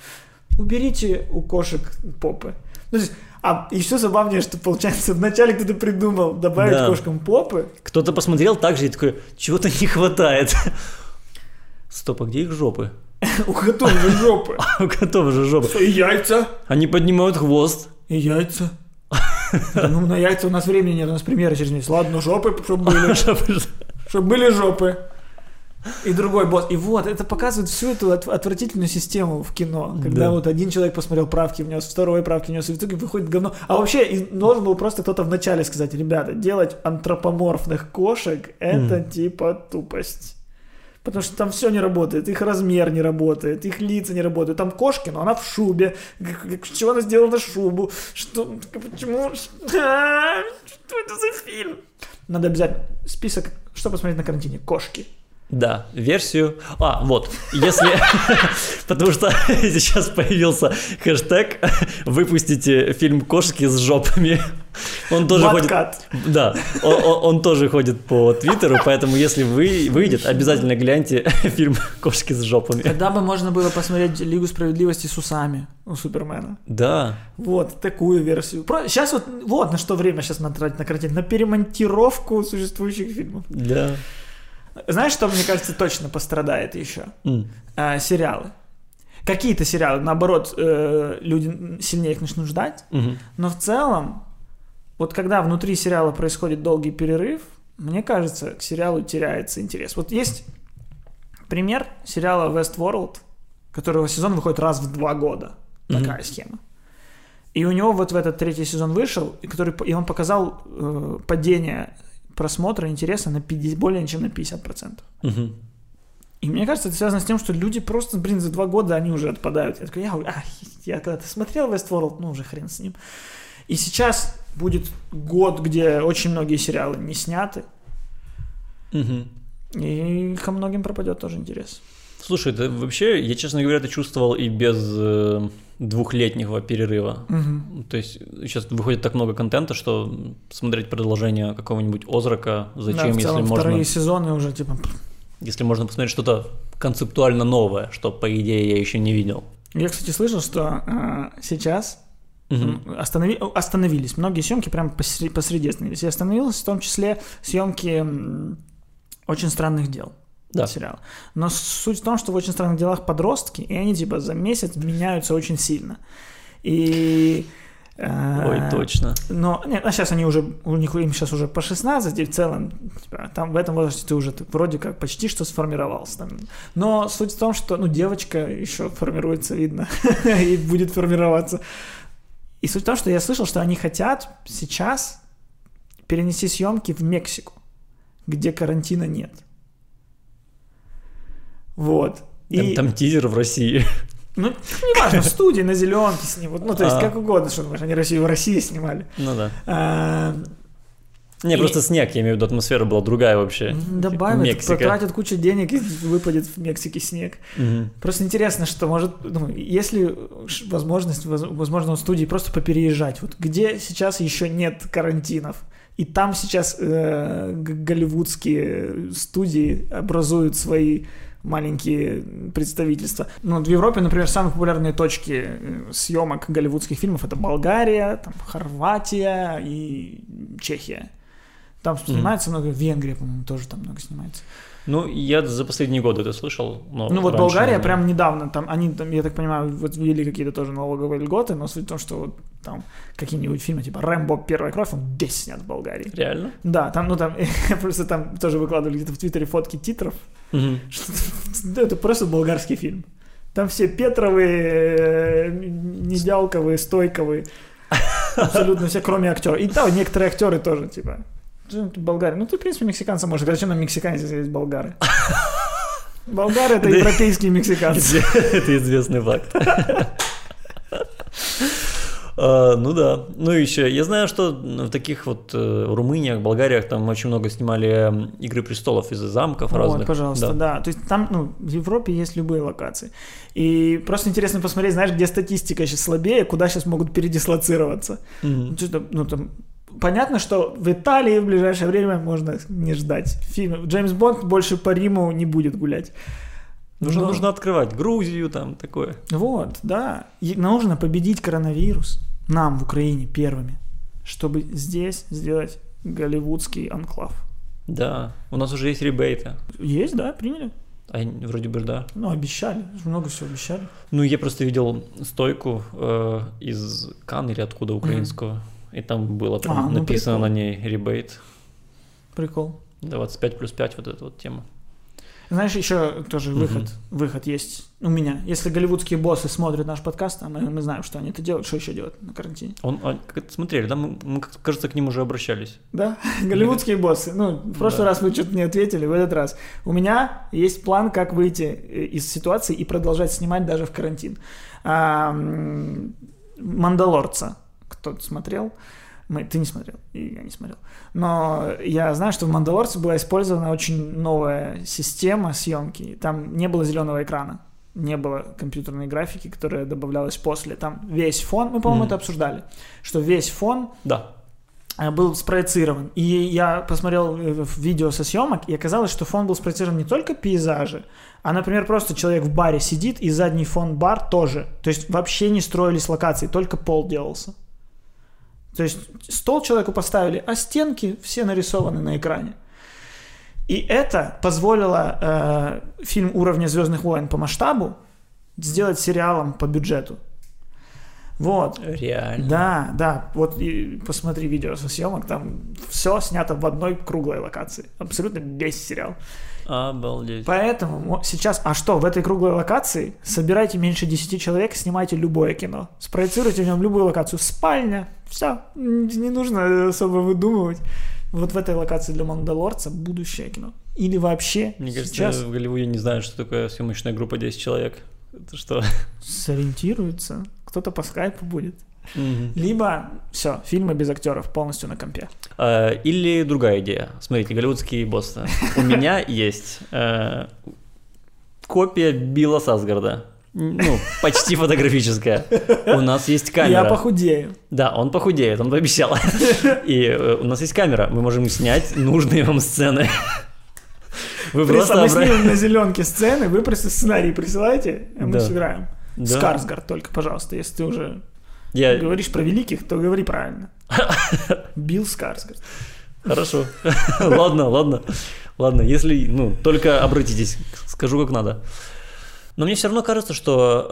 Уберите у кошек попы. Ну, то есть, а еще забавнее, что, получается, вначале кто-то придумал добавить Да. кошкам попы, Кто-то посмотрел так же и такой, чего-то не хватает. Стоп, а где их жопы? у котов же жопы. У котов же жопы. И яйца. Они поднимают хвост. И яйца. Ну, на яйца у нас времени нет, у нас премьера через месяц. Ладно, жопы, чтобы были. Чтобы были жопы. И другой босс. И вот, это показывает всю эту от- отвратительную систему в кино. Когда Да. вот один человек посмотрел правки внес, второй правки внес, и в итоге выходит говно. А вообще, должен был просто кто-то вначале сказать, ребята, делать антропоморфных кошек, это типа тупость. Потому что там все не работает, их размер не работает, их лица не работают. Там кошки, но она в шубе. Чего она сделала шубу? Что? Почему? Что это за фильм? Надо обязательно список, что посмотреть на карантине. Кошки. Да, версию. А, вот, если... Потому что сейчас появился хэштег «Выпустите фильм «Кошки с жопами». Он тоже ходит... Да, он, он, тоже ходит по Твиттеру, поэтому если вы выйдет, обязательно гляньте фильм «Кошки с жопами». Тогда бы можно было посмотреть «Лигу справедливости» с усами у Супермена. Да. Вот, такую версию. Сейчас вот, вот на что время сейчас надо тратить на картину, на перемонтировку существующих фильмов. Да. Знаешь, что, мне кажется, точно пострадает еще? Mm. А, сериалы. Какие-то сериалы, наоборот, э, люди сильнее их начнут ждать, mm-hmm. но в целом, вот когда внутри сериала происходит долгий перерыв, мне кажется, к сериалу теряется интерес. Вот есть пример сериала Westworld, которого сезон выходит раз в два года. Такая mm-hmm. схема. И у него вот в этот третий сезон вышел, и, который, и он показал э, падение просмотра интереса на 50, более чем на 50%. Угу. И мне кажется, это связано с тем, что люди просто, блин, за два года они уже отпадают. Я такой, я, а, я когда-то смотрел Westworld, ну уже хрен с ним. И сейчас будет год, где очень многие сериалы не сняты. Угу. И ко многим пропадет тоже интерес. Слушай, это вообще, я, честно говоря, это чувствовал и без э, двухлетнего перерыва. Угу. То есть сейчас выходит так много контента, что смотреть продолжение какого-нибудь Озрака зачем, да, если можно... вторые сезоны уже типа... Если можно посмотреть что-то концептуально новое, что, по идее, я еще не видел. Я, кстати, слышал, что э, сейчас угу. останови... остановились многие съемки прямо посреди, посреди остановились. И остановилась в том числе съемки очень странных дел да. сериал. Но суть в том, что в очень странных делах подростки, и они типа за месяц меняются очень сильно. И э, Ой, точно. Но нет, а сейчас они уже, у них им сейчас уже по 16, и в целом, типа, там в этом возрасте ты уже ты вроде как почти что сформировался. Там. Но суть в том, что ну, девочка еще формируется, видно, и будет формироваться. И суть в том, что я слышал, что они хотят сейчас перенести съемки в Мексику, где карантина нет. Вот. И... Там, там тизер в России. Ну, неважно, в студии на зеленке снимут. Ну, то есть, а. как угодно, что они Россию в России снимали. Ну да. А, не, и... просто снег, я имею в виду, атмосфера была другая вообще. Добавят, Мексика. потратят кучу денег и выпадет в Мексике снег. Угу. Просто интересно, что может, ну, если возможность, возможно, у студии просто попереезжать, вот где сейчас еще нет карантинов, и там сейчас э, голливудские студии образуют свои маленькие представительства. Ну, в Европе, например, самые популярные точки э, съемок голливудских фильмов это Болгария, там, Хорватия и Чехия. Там снимается mm-hmm. много, Венгрия, по-моему, тоже там много снимается. Ну, я за последние годы это слышал. Но ну вот Болгария не... прям недавно, там они, там, я так понимаю, вот ввели какие-то тоже налоговые льготы, но суть в том, что вот там какие-нибудь фильмы, типа «Рэмбо. Первая кровь», он весь снят в Болгарии. Реально? Да, там, ну там, просто там тоже выкладывали где-то в Твиттере фотки титров, угу. это просто болгарский фильм. Там все Петровые, Недялковые, Стойковые, абсолютно все, кроме актера. И да, некоторые актеры тоже, типа, Болгария. Ну, ты, в принципе, мексиканца можешь. Зачем нам мексиканцы, если есть болгары? Болгары — это европейские мексиканцы. Это известный факт. Uh, ну да. Ну еще, я знаю, что в таких вот uh, Румыниях, Болгариях там очень много снимали Игры престолов из-за замков вот, разных. пожалуйста, да. да. То есть там, ну, в Европе есть любые локации. И просто интересно посмотреть, знаешь, где статистика сейчас слабее, куда сейчас могут передислоцироваться. Mm-hmm. Ну, там понятно, что в Италии в ближайшее время можно не ждать. Фильм Джеймс Бонд больше по Риму не будет гулять. Нужно, Но... нужно открывать Грузию, там такое. Вот, да. И нужно победить коронавирус нам в Украине первыми, чтобы здесь сделать голливудский анклав. Да, у нас уже есть ребейты. Есть, да, приняли. А вроде бы да. Ну, обещали, много всего обещали. Ну, я просто видел стойку э, из Кан или откуда украинского. Mm-hmm и там было прям а, ну, написано прикол. на ней ребейт. Прикол. 25 плюс 5 вот эта вот тема. Знаешь, еще тоже выход, uh выход есть у меня. Если голливудские боссы смотрят наш подкаст, а мы, мы знаем, что они это делают, что еще делать на карантине? Он, он смотрели, да? Мы, мы, кажется, к ним уже обращались. Да? Голливудские боссы. Ну, в прошлый да. раз вы что-то не ответили, в этот раз. У меня есть план, как выйти э, из ситуации и продолжать снимать даже в карантин. А, Мандалорца кто-то смотрел. Мы, ты не смотрел, и я не смотрел. Но я знаю, что в «Мандалорце» была использована очень новая система съемки. Там не было зеленого экрана не было компьютерной графики, которая добавлялась после. Там весь фон, мы, по-моему, mm. это обсуждали, что весь фон да. Э, был спроецирован. И я посмотрел э, видео со съемок, и оказалось, что фон был спроецирован не только пейзажи, а, например, просто человек в баре сидит, и задний фон бар тоже. То есть вообще не строились локации, только пол делался. То есть стол человеку поставили, а стенки все нарисованы на экране. И это позволило э, фильм уровня Звездных войн по масштабу сделать сериалом по бюджету. Вот. Реально. Да, да. Вот и посмотри видео со съемок, там все снято в одной круглой локации. Абсолютно весь сериал. Обалдеть. Поэтому сейчас, а что, в этой круглой локации собирайте меньше 10 человек, снимайте любое кино. Спроецируйте в нем любую локацию. Спальня, все, не нужно особо выдумывать вот в этой локации для Мандалорца будущее кино. Или вообще Мне кажется, сейчас... в Голливуде не знают, что такое съемочная группа 10 человек. Это что? Сориентируются. Кто-то по скайпу будет. Угу. Либо все, фильмы без актеров полностью на компе. А, или другая идея. Смотрите, голливудские боссы. У меня есть э, копия Билла Сасгарда. Ну, почти фотографическая. У нас есть камера. Я похудею. Да, он похудеет, он пообещал. И э, у нас есть камера, мы можем снять нужные вам сцены. Вы просто мы снимем на зеленке сцены, вы просто сценарий присылаете, а мы сыграем. Да. Скарсгард только, пожалуйста, если ты уже я... говоришь про великих, то говори правильно. Билл Скарсгард. Хорошо. ладно, ладно. Ладно, если, ну, только обратитесь, скажу как надо. Но мне все равно кажется, что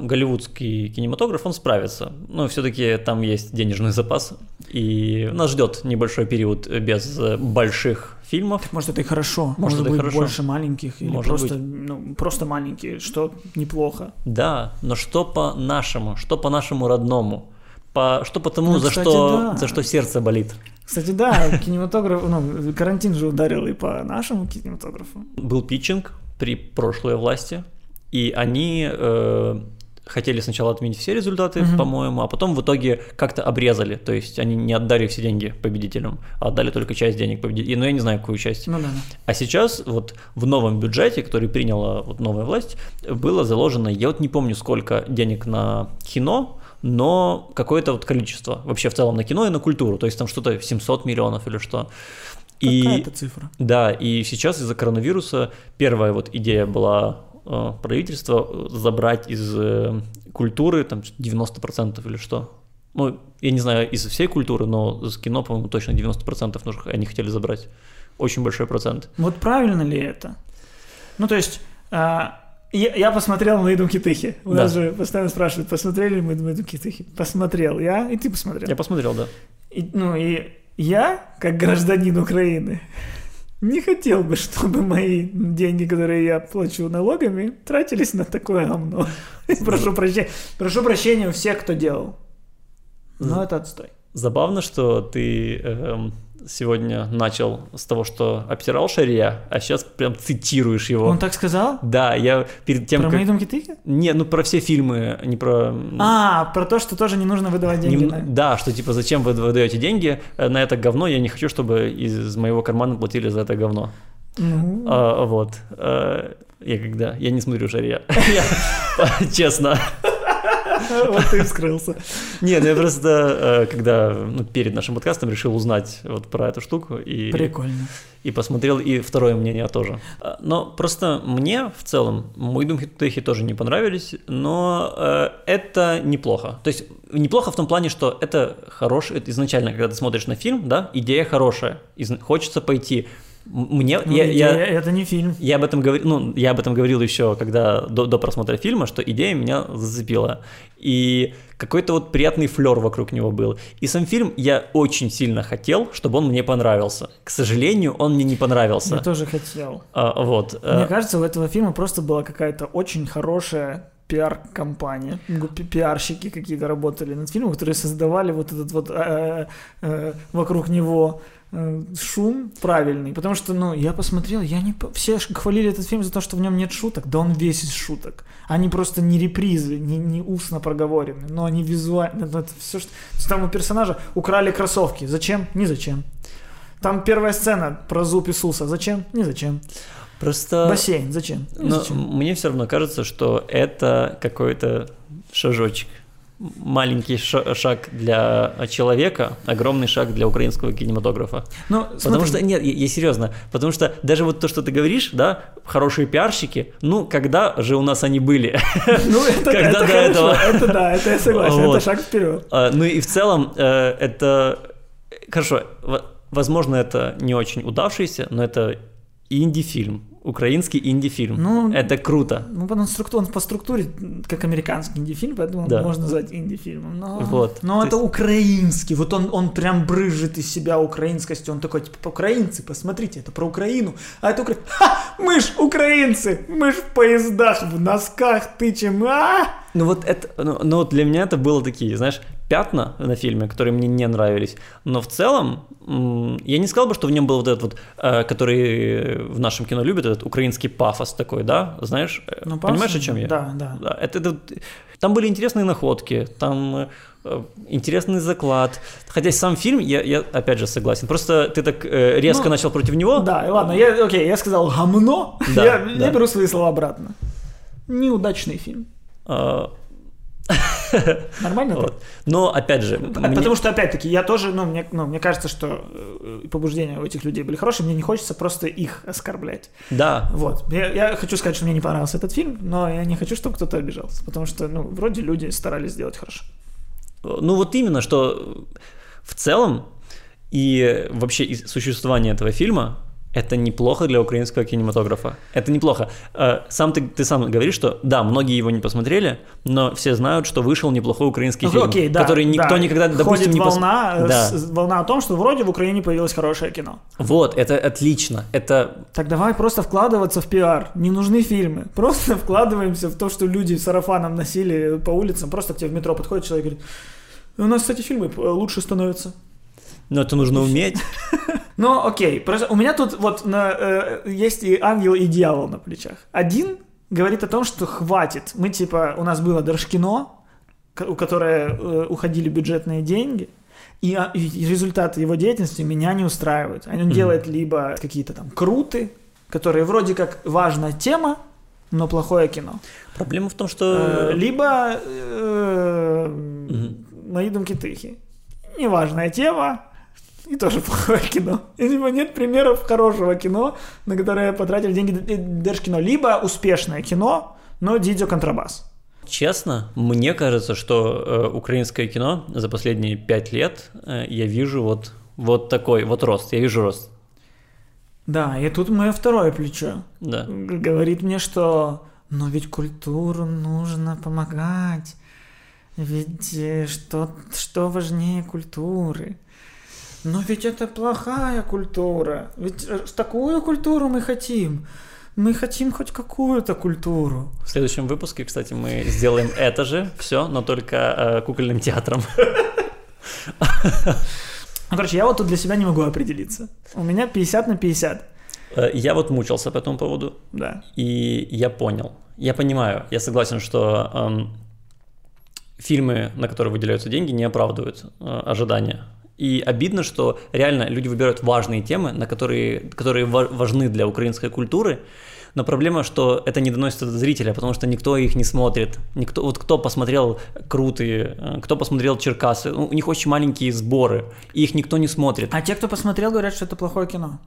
э, голливудский кинематограф, он справится. Но все-таки там есть денежный запас, и нас ждет небольшой период без больших фильмов. Так, может, это и хорошо. Может, может быть хорошо. больше маленьких, или может просто, быть. Ну, просто маленькие, что неплохо. Да, но что по-нашему, что по-нашему родному? По, что по тому, ну, за, кстати, что, да. за что сердце болит. Кстати, да, кинематограф, ну, карантин же ударил и по нашему кинематографу. Был питчинг при прошлой власти, и они э, хотели сначала отменить все результаты, угу. по-моему, а потом в итоге как-то обрезали, то есть они не отдали все деньги победителям, а отдали только часть денег победителям, ну, я не знаю, какую часть. Ну, да, да. А сейчас вот в новом бюджете, который приняла вот новая власть, было заложено, я вот не помню, сколько денег на кино, но какое-то вот количество вообще в целом на кино и на культуру, то есть там что-то 700 миллионов или что. И, Какая-то цифра. Да, и сейчас из-за коронавируса первая вот идея была правительство забрать из э, культуры там 90% или что. Ну, я не знаю, из всей культуры, но с кино, по-моему, точно 90% нужно, они хотели забрать. Очень большой процент. Вот правильно ли это? Ну, то есть, я, я посмотрел «Мои думки тыхи». У да. нас же постоянно спрашивают, посмотрели ли мы «Мои думки тыхи». Посмотрел я, и ты посмотрел. Я посмотрел, да. И, ну, и я, как гражданин Украины, не хотел бы, чтобы мои деньги, которые я плачу налогами, тратились на такое говно. прошу, прощения, прошу прощения у всех, кто делал. Но это отстой. Забавно, что ты эм, сегодня начал с того, что обтирал Шария, а сейчас прям цитируешь его. Он так сказал? Да, я перед тем, Про как... мои думки тыки? Не, ну про все фильмы, не про... А, про то, что тоже не нужно выдавать деньги. Не... На... Да, что типа зачем вы выдаете деньги э, на это говно, я не хочу, чтобы из моего кармана платили за это говно. Ну... А, вот. А, я когда... Я не смотрю Шария. Честно. Вот ты вскрылся. Не, ну я просто, э, когда ну, перед нашим подкастом решил узнать вот про эту штуку. И, Прикольно. И посмотрел и второе мнение тоже. А, но просто мне в целом, мои думки тоже не понравились, но э, это неплохо. То есть неплохо в том плане, что это хороший, это изначально, когда ты смотришь на фильм, да, идея хорошая, хочется пойти мне, ну, я, идея, я, это не фильм. Я об этом говорил, ну, я об этом говорил еще, когда до, до просмотра фильма, что идея меня зацепила. И какой-то вот приятный флер вокруг него был. И сам фильм я очень сильно хотел, чтобы он мне понравился. К сожалению, он мне не понравился. Я тоже хотел. А, вот. Э. Мне кажется, у этого фильма просто была какая-то очень хорошая пиар-компания, пиарщики какие-то работали над фильмом, которые создавали вот этот вот э, э, вокруг него э, шум правильный, потому что, ну, я посмотрел, я не... Все хвалили этот фильм за то, что в нем нет шуток, да он весь из шуток. Они просто не репризы, не, не устно проговорены, но они визуально... Это все, что... Там у персонажа украли кроссовки. Зачем? Не зачем. Там первая сцена про зуб Иисуса. Зачем? Не зачем. Просто... Бассейн. Зачем? Не Но зачем. мне все равно кажется, что это какой-то шажочек маленький шаг для человека, огромный шаг для украинского кинематографа. Ну, потому что, нет, я, я серьезно, потому что даже вот то, что ты говоришь, да, хорошие пиарщики, ну, когда же у нас они были? Ну, это, когда это до хорошо, этого? это да, это я согласен, вот. это шаг вперед. А, ну и в целом э, это, хорошо, возможно, это не очень удавшийся, но это инди-фильм, украинский инди-фильм. Ну, это круто. Ну, по, структуре, по структуре, как американский инди-фильм, поэтому да. можно назвать инди-фильмом. Но, вот. но это есть... украинский, вот он, он прям брыжет из себя украинскостью, он такой, типа, украинцы, посмотрите, это про Украину, а это Украина, ха, мы ж украинцы, мы ж в поездах, в носках тычем, а ну вот это, ну, ну для меня это было такие, знаешь, пятна на фильме, которые мне не нравились. Но в целом, я не сказал бы, что в нем был вот этот вот, э, который в нашем кино любят, этот украинский пафос такой, да, знаешь? Э, ну, Понимаешь, о чем я? Да, да. да это, это, там были интересные находки, там э, интересный заклад. Хотя сам фильм, я, я опять же согласен. Просто ты так э, резко ну, начал против него. Да, ладно, я, окей, я сказал гамно, да, я, да. я беру свои слова обратно. Неудачный фильм. А, Нормально вот. Но опять же... Потому мне... что, опять-таки, я тоже, ну мне, ну, мне кажется, что э, побуждения у этих людей были хорошие, мне не хочется просто их оскорблять. Да. Вот. Я, я хочу сказать, что мне не понравился этот фильм, но я не хочу, чтобы кто-то обижался, потому что, ну, вроде люди старались сделать хорошо. Ну, вот именно, что в целом и вообще существование этого фильма это неплохо для украинского кинематографа. Это неплохо. Э, сам ты, ты сам говоришь, что да, многие его не посмотрели, но все знают, что вышел неплохой украинский фильм, окей, да, который никто да. никогда, допустим, Ходит не волна, пос... да. волна о том, что вроде в Украине появилось хорошее кино. Вот, это отлично. Это... Так давай просто вкладываться в пиар. Не нужны фильмы. Просто вкладываемся в то, что люди сарафаном носили по улицам. Просто к тебе в метро подходит человек и говорит, у нас, кстати, фильмы лучше становятся. Но это нужно уметь. Ну, окей. Просто у меня тут вот на, э, есть и ангел, и дьявол на плечах. Один говорит о том, что хватит. Мы типа, у нас было Держкино, у которое э, уходили бюджетные деньги, и, а, и результаты его деятельности меня не устраивают. Он mm-hmm. делает либо какие-то там круты, которые вроде как важная тема, но плохое кино. Проблема в том, что... Э, либо э, mm-hmm. «Мои думки тихи». Неважная тема, и тоже плохое кино. И либо нет примеров хорошего кино, на которое потратили деньги Держкино. Либо успешное кино, но Дидио контрабас. Честно, мне кажется, что э, украинское кино за последние пять лет э, я вижу вот, вот такой вот рост. Я вижу рост. Да, и тут мое второе плечо. Да. Говорит мне, что но ведь культуру нужно помогать. Ведь э, что, что важнее культуры? Но ведь это плохая культура. Ведь э, такую культуру мы хотим. Мы хотим хоть какую-то культуру. В следующем выпуске, кстати, мы сделаем это же все, но только э, кукольным театром. Ну, короче, я вот тут для себя не могу определиться. У меня 50 на 50. Э, я вот мучился по этому поводу. Да. И я понял. Я понимаю, я согласен, что эм, фильмы, на которые выделяются деньги, не оправдывают э, ожидания и обидно, что реально люди выбирают важные темы, на которые, которые важны для украинской культуры, но проблема, что это не доносится до зрителя, потому что никто их не смотрит. Никто, вот кто посмотрел Крутые, э, кто посмотрел Черкасы, у них очень маленькие сборы, и их никто не смотрит. А те, кто посмотрел, говорят, что это плохое кино.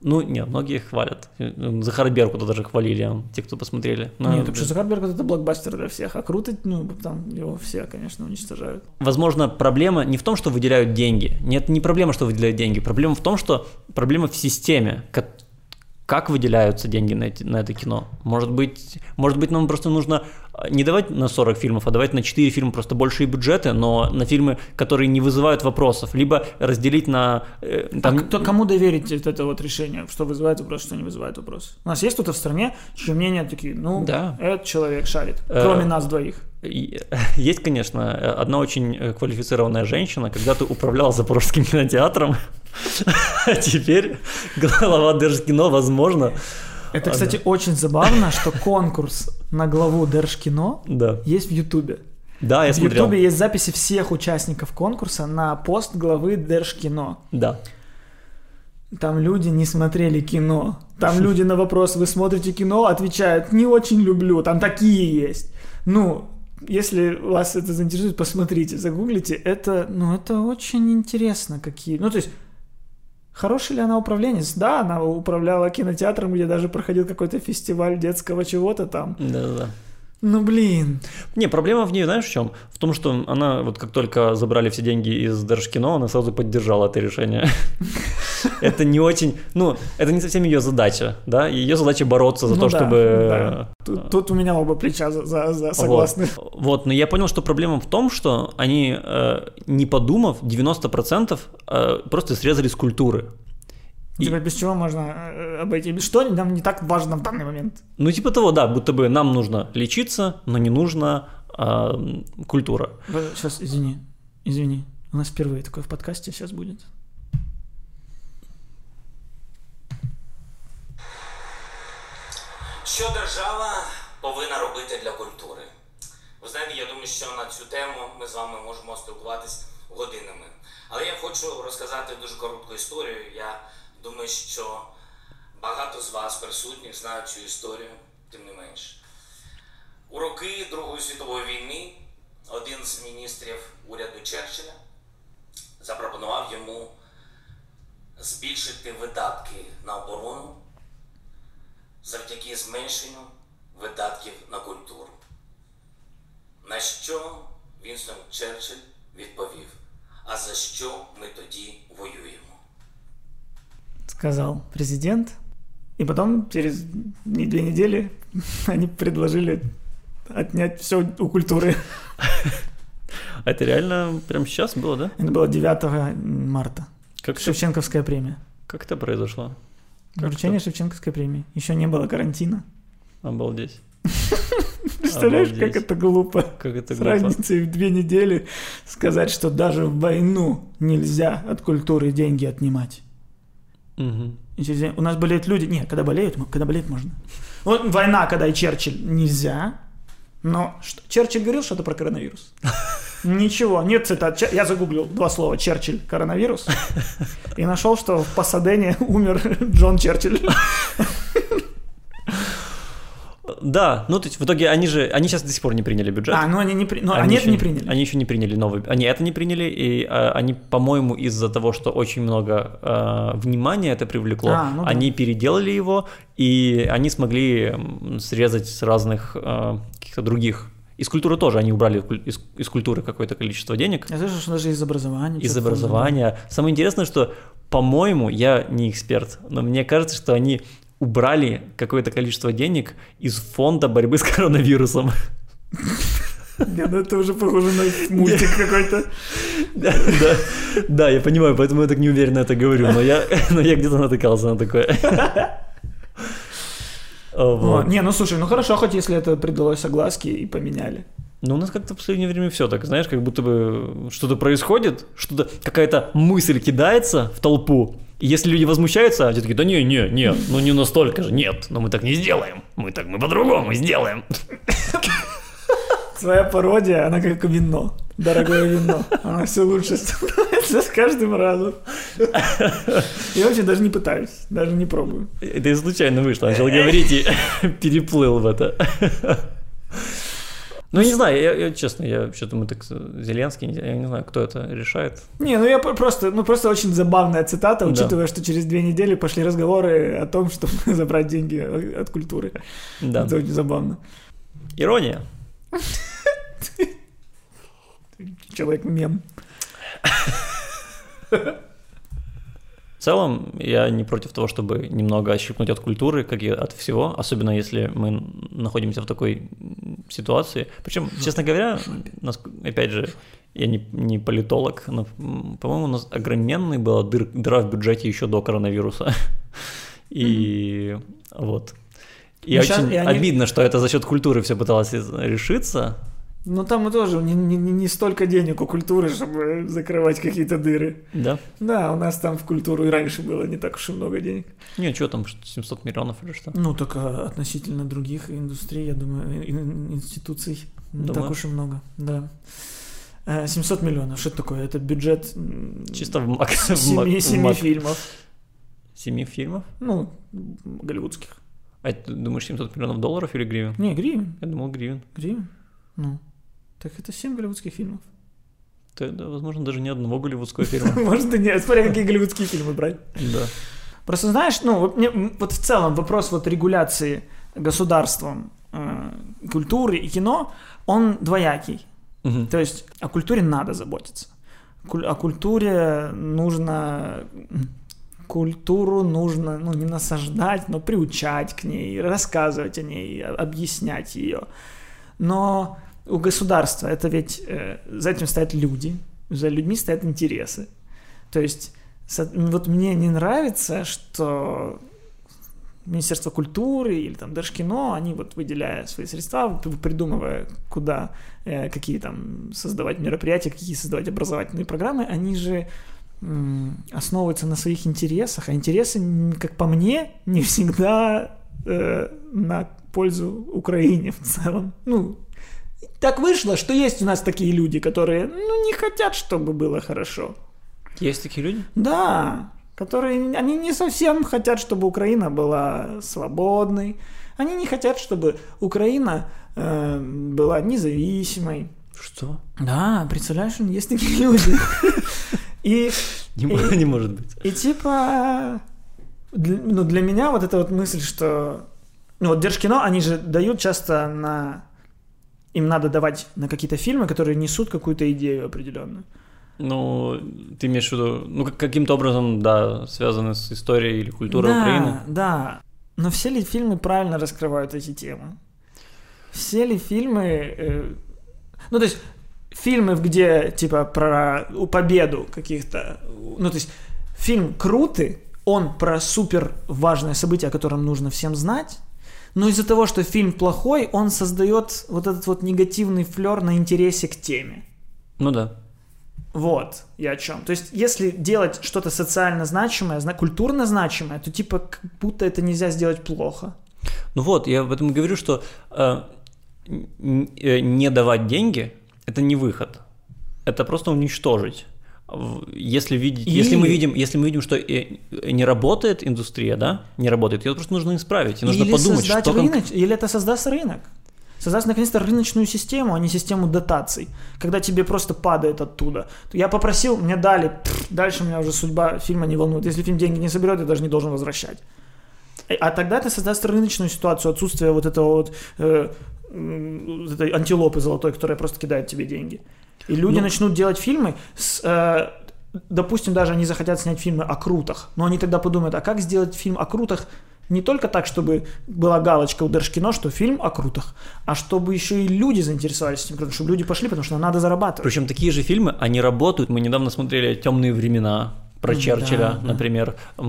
Ну, нет, многие хвалят. Захар Беркута даже хвалили, те, кто посмотрели. Но, нет, так что Захар Беркут это блокбастер для всех, а круто, ну, там его все, конечно, уничтожают. Возможно, проблема не в том, что выделяют деньги. Нет, не проблема, что выделяют деньги. Проблема в том, что проблема в системе, как выделяются деньги на, эти, на это кино? Может быть, может быть, нам просто нужно не давать на 40 фильмов, а давать на 4 фильма просто большие бюджеты, но на фильмы, которые не вызывают вопросов, либо разделить на... Э, там... А кто, кому доверить это вот решение, что вызывает вопрос, что не вызывает вопрос? У нас есть кто-то в стране, чьи мнения такие, ну, да. этот человек шарит, э, кроме э... нас двоих. Есть, конечно, одна очень квалифицированная женщина, когда-то управляла Запорожским кинотеатром, а теперь глава Держкино, возможно, это, кстати, очень забавно, что конкурс на главу Держкино есть в Ютубе. Да, я в смотрел. В Ютубе есть записи всех участников конкурса на пост главы Держкино. Да. Там люди не смотрели кино. Там люди на вопрос «Вы смотрите кино?» отвечают «Не очень люблю». Там такие есть. Ну, если вас это заинтересует, посмотрите, загуглите. Это, ну, это очень интересно, какие... Ну, то есть, Хороший ли она управленец? Да, она управляла кинотеатром, где даже проходил какой-то фестиваль детского чего-то там. Да-да-да. Ну блин. Не, проблема в ней, знаешь, в чем? В том, что она, вот как только забрали все деньги из Держкино, она сразу поддержала это решение. Это не очень, ну, это не совсем ее задача, да? Ее задача бороться за ну то, чтобы... Тут у меня оба плеча согласны. Вот, но я понял, что проблема в том, что они, э, не подумав, 90% э, просто срезали с культуры. Типа, без чего можно э, обойти? Что нам не так важно в данный момент? Ну, типа того, да, будто бы нам нужно лечиться, но не нужна а, культура. Сейчас, извини, извини. У нас впервые такое в подкасте сейчас будет. Що держава повинна робити для культури? Ви знаєте, я думаю, що на цю тему ми з вами можемо спілкуватись годинами. Але я хочу розказати дуже коротку історію. Я Думаю, що багато з вас присутніх знають цю історію, тим не менш. У роки Другої світової війни один з міністрів уряду Черчилля запропонував йому збільшити видатки на оборону завдяки зменшенню видатків на культуру. На що Вінстон Черчилль відповів: А за що ми тоді воюємо? Сказал президент. И потом, через две недели, они предложили отнять все у культуры. Это реально прям сейчас было, да? Это было 9 марта. Как Шевченковская это... премия. Как это произошло? Как Вручение что? Шевченковской премии. Еще не было карантина. Обалдеть. Представляешь, Обалдеть. как это глупо. Как это С глупо. разницей в две недели сказать, что даже в войну нельзя от культуры деньги отнимать. Угу. У нас болеют люди. Нет, когда болеют, когда болеют можно. Вот война, когда и Черчилль нельзя. Но что, Черчилль говорил что-то про коронавирус? Ничего, нет цитат. Я загуглил два слова Черчилль, коронавирус. И нашел, что в Пасадене умер Джон Черчилль. Да, ну то есть в итоге они же, они сейчас до сих пор не приняли бюджет. А, ну они не, при... ну, они, они это не приняли. Они еще не приняли новый, они это не приняли, и а, они, по-моему, из-за того, что очень много а, внимания это привлекло, а, ну да. они переделали его, и они смогли срезать с разных а, каких-то других из культуры тоже они убрали из, из культуры какое-то количество денег. Я слышал, что даже из образования. Из образования. Самое интересное, что, по-моему, я не эксперт, но мне кажется, что они убрали какое-то количество денег из фонда борьбы с коронавирусом. Не, ну это уже похоже на мультик какой-то. Да, да, да, я понимаю, поэтому я так неуверенно это говорю, но я, но я где-то натыкался на такое. Вот. Не, ну слушай, ну хорошо, хоть если это придалось огласке и поменяли. Ну, у нас как-то в последнее время все так, знаешь, как будто бы что-то происходит, что-то, какая-то мысль кидается в толпу, и если люди возмущаются, они такие, да не, не, нет, ну не настолько же, нет, но мы так не сделаем, мы так, мы по-другому сделаем. Своя пародия, она как вино, дорогое вино, она все лучше становится с каждым разом. Я вообще даже не пытаюсь, даже не пробую. Это и случайно вышло, начал говорить и переплыл в это. Ну, не знаю, я, я честно, я что-то мы так Зеленский, я не знаю, кто это решает. Не, ну я просто, ну просто очень забавная цитата, учитывая, да. что через две недели пошли разговоры о том, чтобы забрать деньги от культуры. Да. Это очень забавно. Ирония. Человек-мем. целом я не против того, чтобы немного отщипнуть от культуры, как и от всего, особенно если мы находимся в такой ситуации. Причем, честно говоря, опять же, я не, не политолог, но, по-моему, у нас огроменный была дыр, дыра в бюджете еще до коронавируса. И вот. И ну, очень и они... обидно, что это за счет культуры все пыталось решиться. Ну там мы тоже не, не, не столько денег у культуры, чтобы закрывать какие-то дыры. Да? Да, у нас там в культуру и раньше было не так уж и много денег. Не, что там, 700 миллионов или что? Ну, только относительно других индустрий, я думаю, институций не так уж и много, да. 700 э, миллионов, что это такое? Это бюджет... Чисто в мак... Семи, семи фильмов. Семи фильмов? Ну, голливудских. А ты думаешь 700 миллионов долларов или гривен? Не, гривен. Я думал гривен. Гривен? Ну. Так это 7 голливудских фильмов. Да, возможно, даже не одного голливудского фильма. Может и нет, смотря какие голливудские фильмы брать. Да. Просто знаешь, ну, вот, в целом вопрос вот регуляции государством э, культуры и кино, он двоякий. Угу. То есть о культуре надо заботиться. О культуре нужно культуру нужно, ну, не насаждать, но приучать к ней, рассказывать о ней, объяснять ее. Но у государства это ведь э, за этим стоят люди, за людьми стоят интересы. То есть вот мне не нравится, что Министерство культуры или там Держкино, они вот выделяя свои средства, придумывая, куда, э, какие там создавать мероприятия, какие создавать образовательные программы, они же основываются на своих интересах, а интересы, как по мне, не всегда э, на пользу Украине в целом. Ну, так вышло, что есть у нас такие люди, которые, ну, не хотят, чтобы было хорошо. Есть такие люди? Да, которые, они не совсем хотят, чтобы Украина была свободной, они не хотят, чтобы Украина э, была независимой. Что? Да, представляешь, есть такие люди. И, не, может быть. И типа, для, ну, для меня вот эта вот мысль, что... Ну, вот Держкино, они же дают часто на... Им надо давать на какие-то фильмы, которые несут какую-то идею определенную. Ну, ты имеешь в виду, ну, каким-то образом, да, связаны с историей или культурой да, Украины? Да, но все ли фильмы правильно раскрывают эти темы? Все ли фильмы... Э, ну, то есть, фильмы, где, типа, про победу каких-то... Ну, то есть, фильм крутый, он про супер важное событие, о котором нужно всем знать, но из-за того, что фильм плохой, он создает вот этот вот негативный флер на интересе к теме. Ну да. Вот, я о чем. То есть, если делать что-то социально значимое, культурно значимое, то типа как будто это нельзя сделать плохо. Ну вот, я в этом говорю, что э, э не давать деньги это не выход. Это просто уничтожить. Если, видеть, и... если, мы видим, если мы видим, что не работает индустрия, да, не работает, ее просто нужно исправить. И нужно или подумать, что рынок, Или это создаст рынок. Создаст наконец-то рыночную систему, а не систему дотаций, когда тебе просто падает оттуда. Я попросил, мне дали, пфф, дальше меня уже судьба фильма не волнует. Если фильм деньги не соберет, я даже не должен возвращать. А тогда ты создаст рыночную ситуацию, отсутствие вот этого вот э, этой антилопы золотой, которая просто кидает тебе деньги. И люди ну, начнут делать фильмы с... Э, допустим, даже они захотят снять фильмы о крутах, но они тогда подумают, а как сделать фильм о крутах не только так, чтобы была галочка у Держкино, что фильм о крутах, а чтобы еще и люди заинтересовались этим крутым, чтобы люди пошли, потому что надо зарабатывать. Причем такие же фильмы, они работают. Мы недавно смотрели «Темные времена», про Черчилля, да, например, да.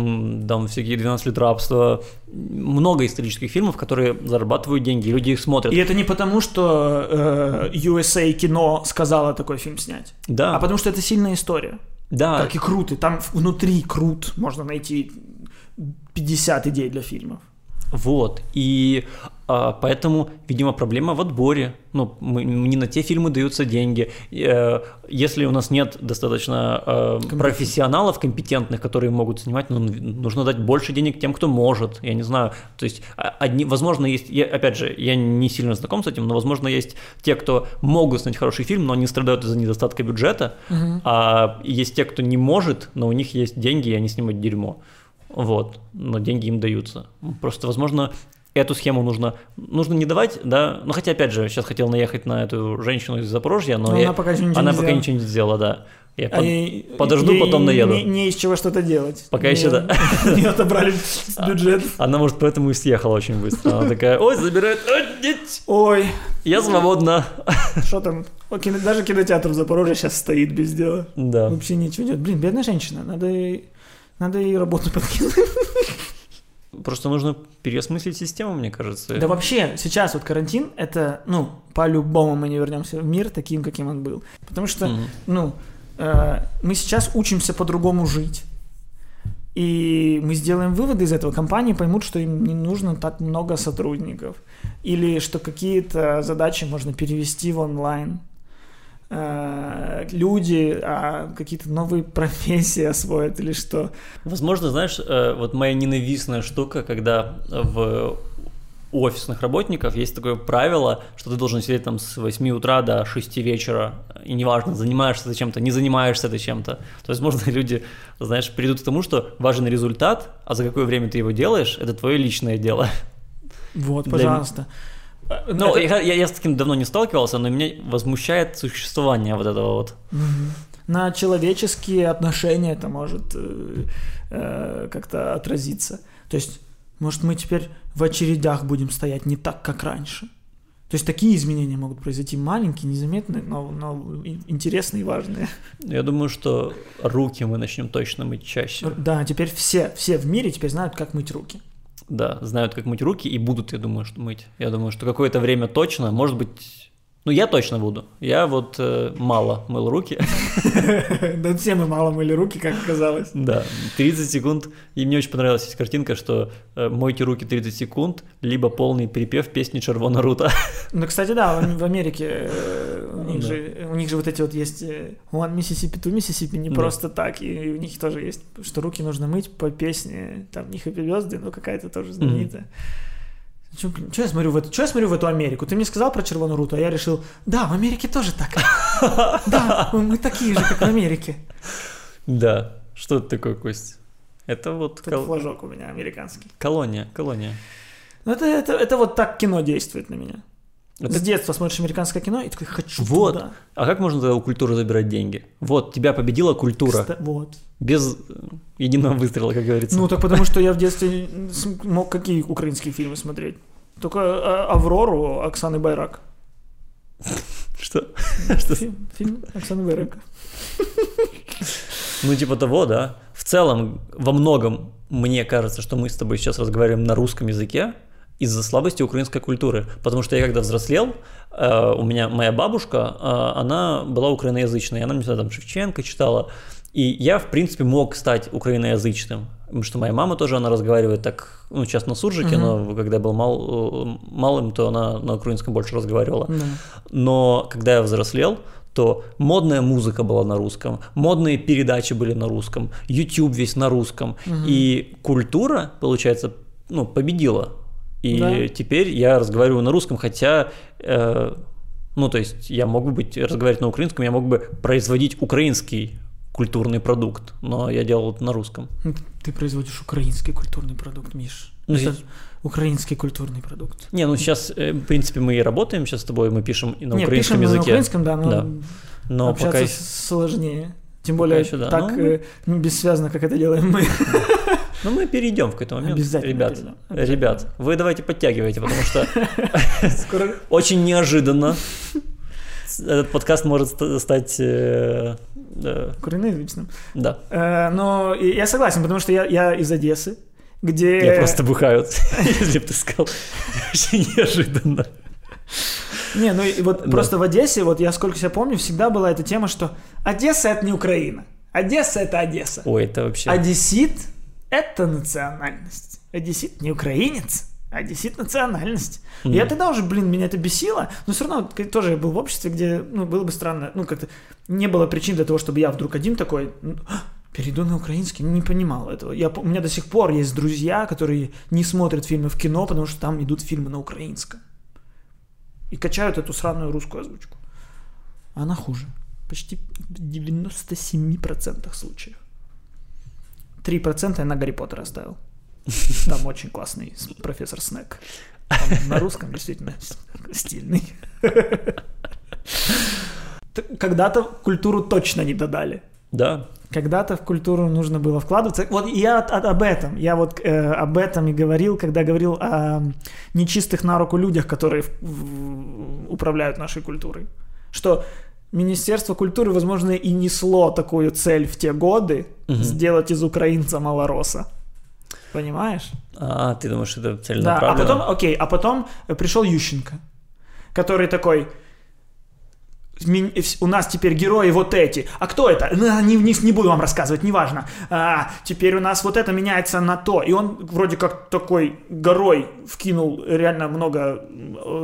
там всякие 12 лет рабства, много исторических фильмов, которые зарабатывают деньги, люди их смотрят. И это не потому, что э, USA кино сказала такой фильм снять, да. а потому что это сильная история. Да. Как и круто, там внутри крут, можно найти 50 идей для фильмов. Вот, и поэтому, видимо, проблема в отборе. Ну, мы, не на те фильмы даются деньги. Э, если у нас нет достаточно э, профессионалов компетентных, которые могут снимать, ну, нужно дать больше денег тем, кто может. Я не знаю. То есть, а, одни, возможно, есть. Я, опять же, я не сильно знаком с этим, но, возможно, есть те, кто могут снять хороший фильм, но они страдают из-за недостатка бюджета. Угу. А есть те, кто не может, но у них есть деньги, и они снимают дерьмо. Вот, но деньги им даются. Просто, возможно, эту схему нужно, нужно не давать, да, ну хотя, опять же, сейчас хотел наехать на эту женщину из Запорожья, но, но я, она пока, ничего, она не пока ничего не сделала, да. Я а под... ей, подожду, ей, потом наеду. Не, не из чего что-то делать. Пока еще да. Не отобрали бюджет. Она, может, поэтому и съехала очень быстро. Она такая, ой, забирает, ой. Я свободна. Что там? Даже кинотеатр в Запорожье сейчас стоит без дела. Да. Вообще ничего нет. Блин, бедная женщина. Надо ей, надо ей работу подкинуть. Просто нужно переосмыслить систему, мне кажется. Да вообще, сейчас вот карантин, это, ну, по-любому мы не вернемся в мир таким, каким он был. Потому что, mm-hmm. ну, э, мы сейчас учимся по-другому жить. И мы сделаем выводы из этого. Компании поймут, что им не нужно так много сотрудников. Или что какие-то задачи можно перевести в онлайн. Э, люди, а какие-то новые профессии освоят или что. Возможно, знаешь, э, вот моя ненавистная штука, когда в у офисных работников есть такое правило, что ты должен сидеть там с 8 утра до 6 вечера, и неважно, занимаешься ты чем-то, не занимаешься ты чем-то. То есть, возможно, люди, знаешь, придут к тому, что важен результат, а за какое время ты его делаешь, это твое личное дело. Вот, пожалуйста. Для... Ну, я, я, я с таким давно не сталкивался, но меня возмущает существование вот этого вот. На человеческие отношения это может э, э, как-то отразиться. То есть, может, мы теперь в очередях будем стоять не так, как раньше. То есть такие изменения могут произойти маленькие, незаметные, но, но интересные и важные. Я думаю, что руки мы начнем точно мыть чаще. Да, теперь все, все в мире теперь знают, как мыть руки да, знают, как мыть руки и будут, я думаю, что мыть. Я думаю, что какое-то время точно, может быть, ну, я точно буду. Я вот э, мало мыл руки. Да все мы мало мыли руки, как оказалось. Да, 30 секунд. И мне очень понравилась эта картинка, что э, мойте руки 30 секунд, либо полный перепев песни Червона Рута. Ну, кстати, да, в Америке э, у них, же, у них же вот эти вот есть One Mississippi, Two Mississippi не просто так, и у них тоже есть, что руки нужно мыть по песне, там, не Happy Birthday, но какая-то тоже знаменитая. Что, я смотрю в эту, что я смотрю в эту Америку? Ты мне сказал про червоную руту, а я решил, да, в Америке тоже так. Да, мы такие же, как в Америке. Да. Что это такое, Кость? Это вот... Кол... флажок у меня американский. Колония, колония. Ну, это, это, это вот так кино действует на меня. Это... С детства смотришь американское кино и такой хочу Вот. Туда. А как можно тогда у культуры забирать деньги? Вот, тебя победила культура. Кста... Вот. Без э, единого выстрела, как говорится. Ну, так потому что я в детстве мог какие украинские фильмы смотреть? Только а, Аврору Оксаны Байрак. Что? Фильм, фильм Оксаны Байрак. Ну, типа того, да. В целом, во многом мне кажется, что мы с тобой сейчас разговариваем на русском языке, из-за слабости украинской культуры. Потому что я когда взрослел, э, у меня моя бабушка, э, она была украиноязычной, она мне всегда там Шевченко читала, и я, в принципе, мог стать украиноязычным. Потому что моя мама тоже, она разговаривает так, ну, сейчас на суржике, uh-huh. но когда я был мал, э, малым, то она на украинском больше разговаривала. Uh-huh. Но когда я взрослел, то модная музыка была на русском, модные передачи были на русском, YouTube весь на русском. Uh-huh. И культура, получается, ну, победила и да. теперь я разговариваю на русском, хотя, э, ну, то есть я мог бы быть, разговаривать на украинском, я мог бы производить украинский культурный продукт, но я делал это на русском. Ты производишь украинский культурный продукт, Миш. Ну, это здесь... украинский культурный продукт. Не, ну сейчас, э, в принципе, мы и работаем сейчас с тобой, мы пишем и на Не, украинском пишем языке. на украинском, да, но, да. но общаться пока... сложнее. Тем более еще, да. так ну, э, бессвязно, как это делаем мы. Ну, мы перейдем в какой-то момент. Обязательно. Ребят, перейдем. ребят, вы давайте подтягивайте, потому что очень неожиданно этот подкаст может стать... Э, Куриноязычным. Да. Э, но я согласен, потому что я, я из Одессы, где... Я просто бухают, если бы ты сказал. Очень неожиданно. Не, ну и вот да. просто в Одессе, вот я сколько себя помню, всегда была эта тема, что Одесса это не Украина. Одесса это Одесса. Ой, это вообще... Одессит это национальность. Одессит не украинец, а одессит национальность. Mm. Я тогда уже, блин, меня это бесило, но все равно тоже я был в обществе, где, ну, было бы странно, ну, как-то не было причин для того, чтобы я вдруг один такой, «А, перейду на украинский, не понимал этого. Я, у меня до сих пор есть друзья, которые не смотрят фильмы в кино, потому что там идут фильмы на украинском. И качают эту сраную русскую озвучку. Она хуже. Почти в 97% случаев. 3% я на Гарри Поттера оставил. Там очень классный профессор Снег. на русском действительно стильный. когда-то культуру точно не додали. Да. Когда-то в культуру нужно было вкладываться. Вот я от, от, об этом, я вот э, об этом и говорил, когда говорил о нечистых на руку людях, которые в, в, управляют нашей культурой. Что Министерство культуры, возможно, и несло такую цель в те годы угу. сделать из украинца малороса. Понимаешь? А, ты думаешь, это целенаправленно? Да, а потом, окей, а потом пришел Ющенко, который такой, у нас теперь герои вот эти. А кто это? Ну, не, не, не буду вам рассказывать, неважно. А, теперь у нас вот это меняется на то. И он вроде как такой горой вкинул реально много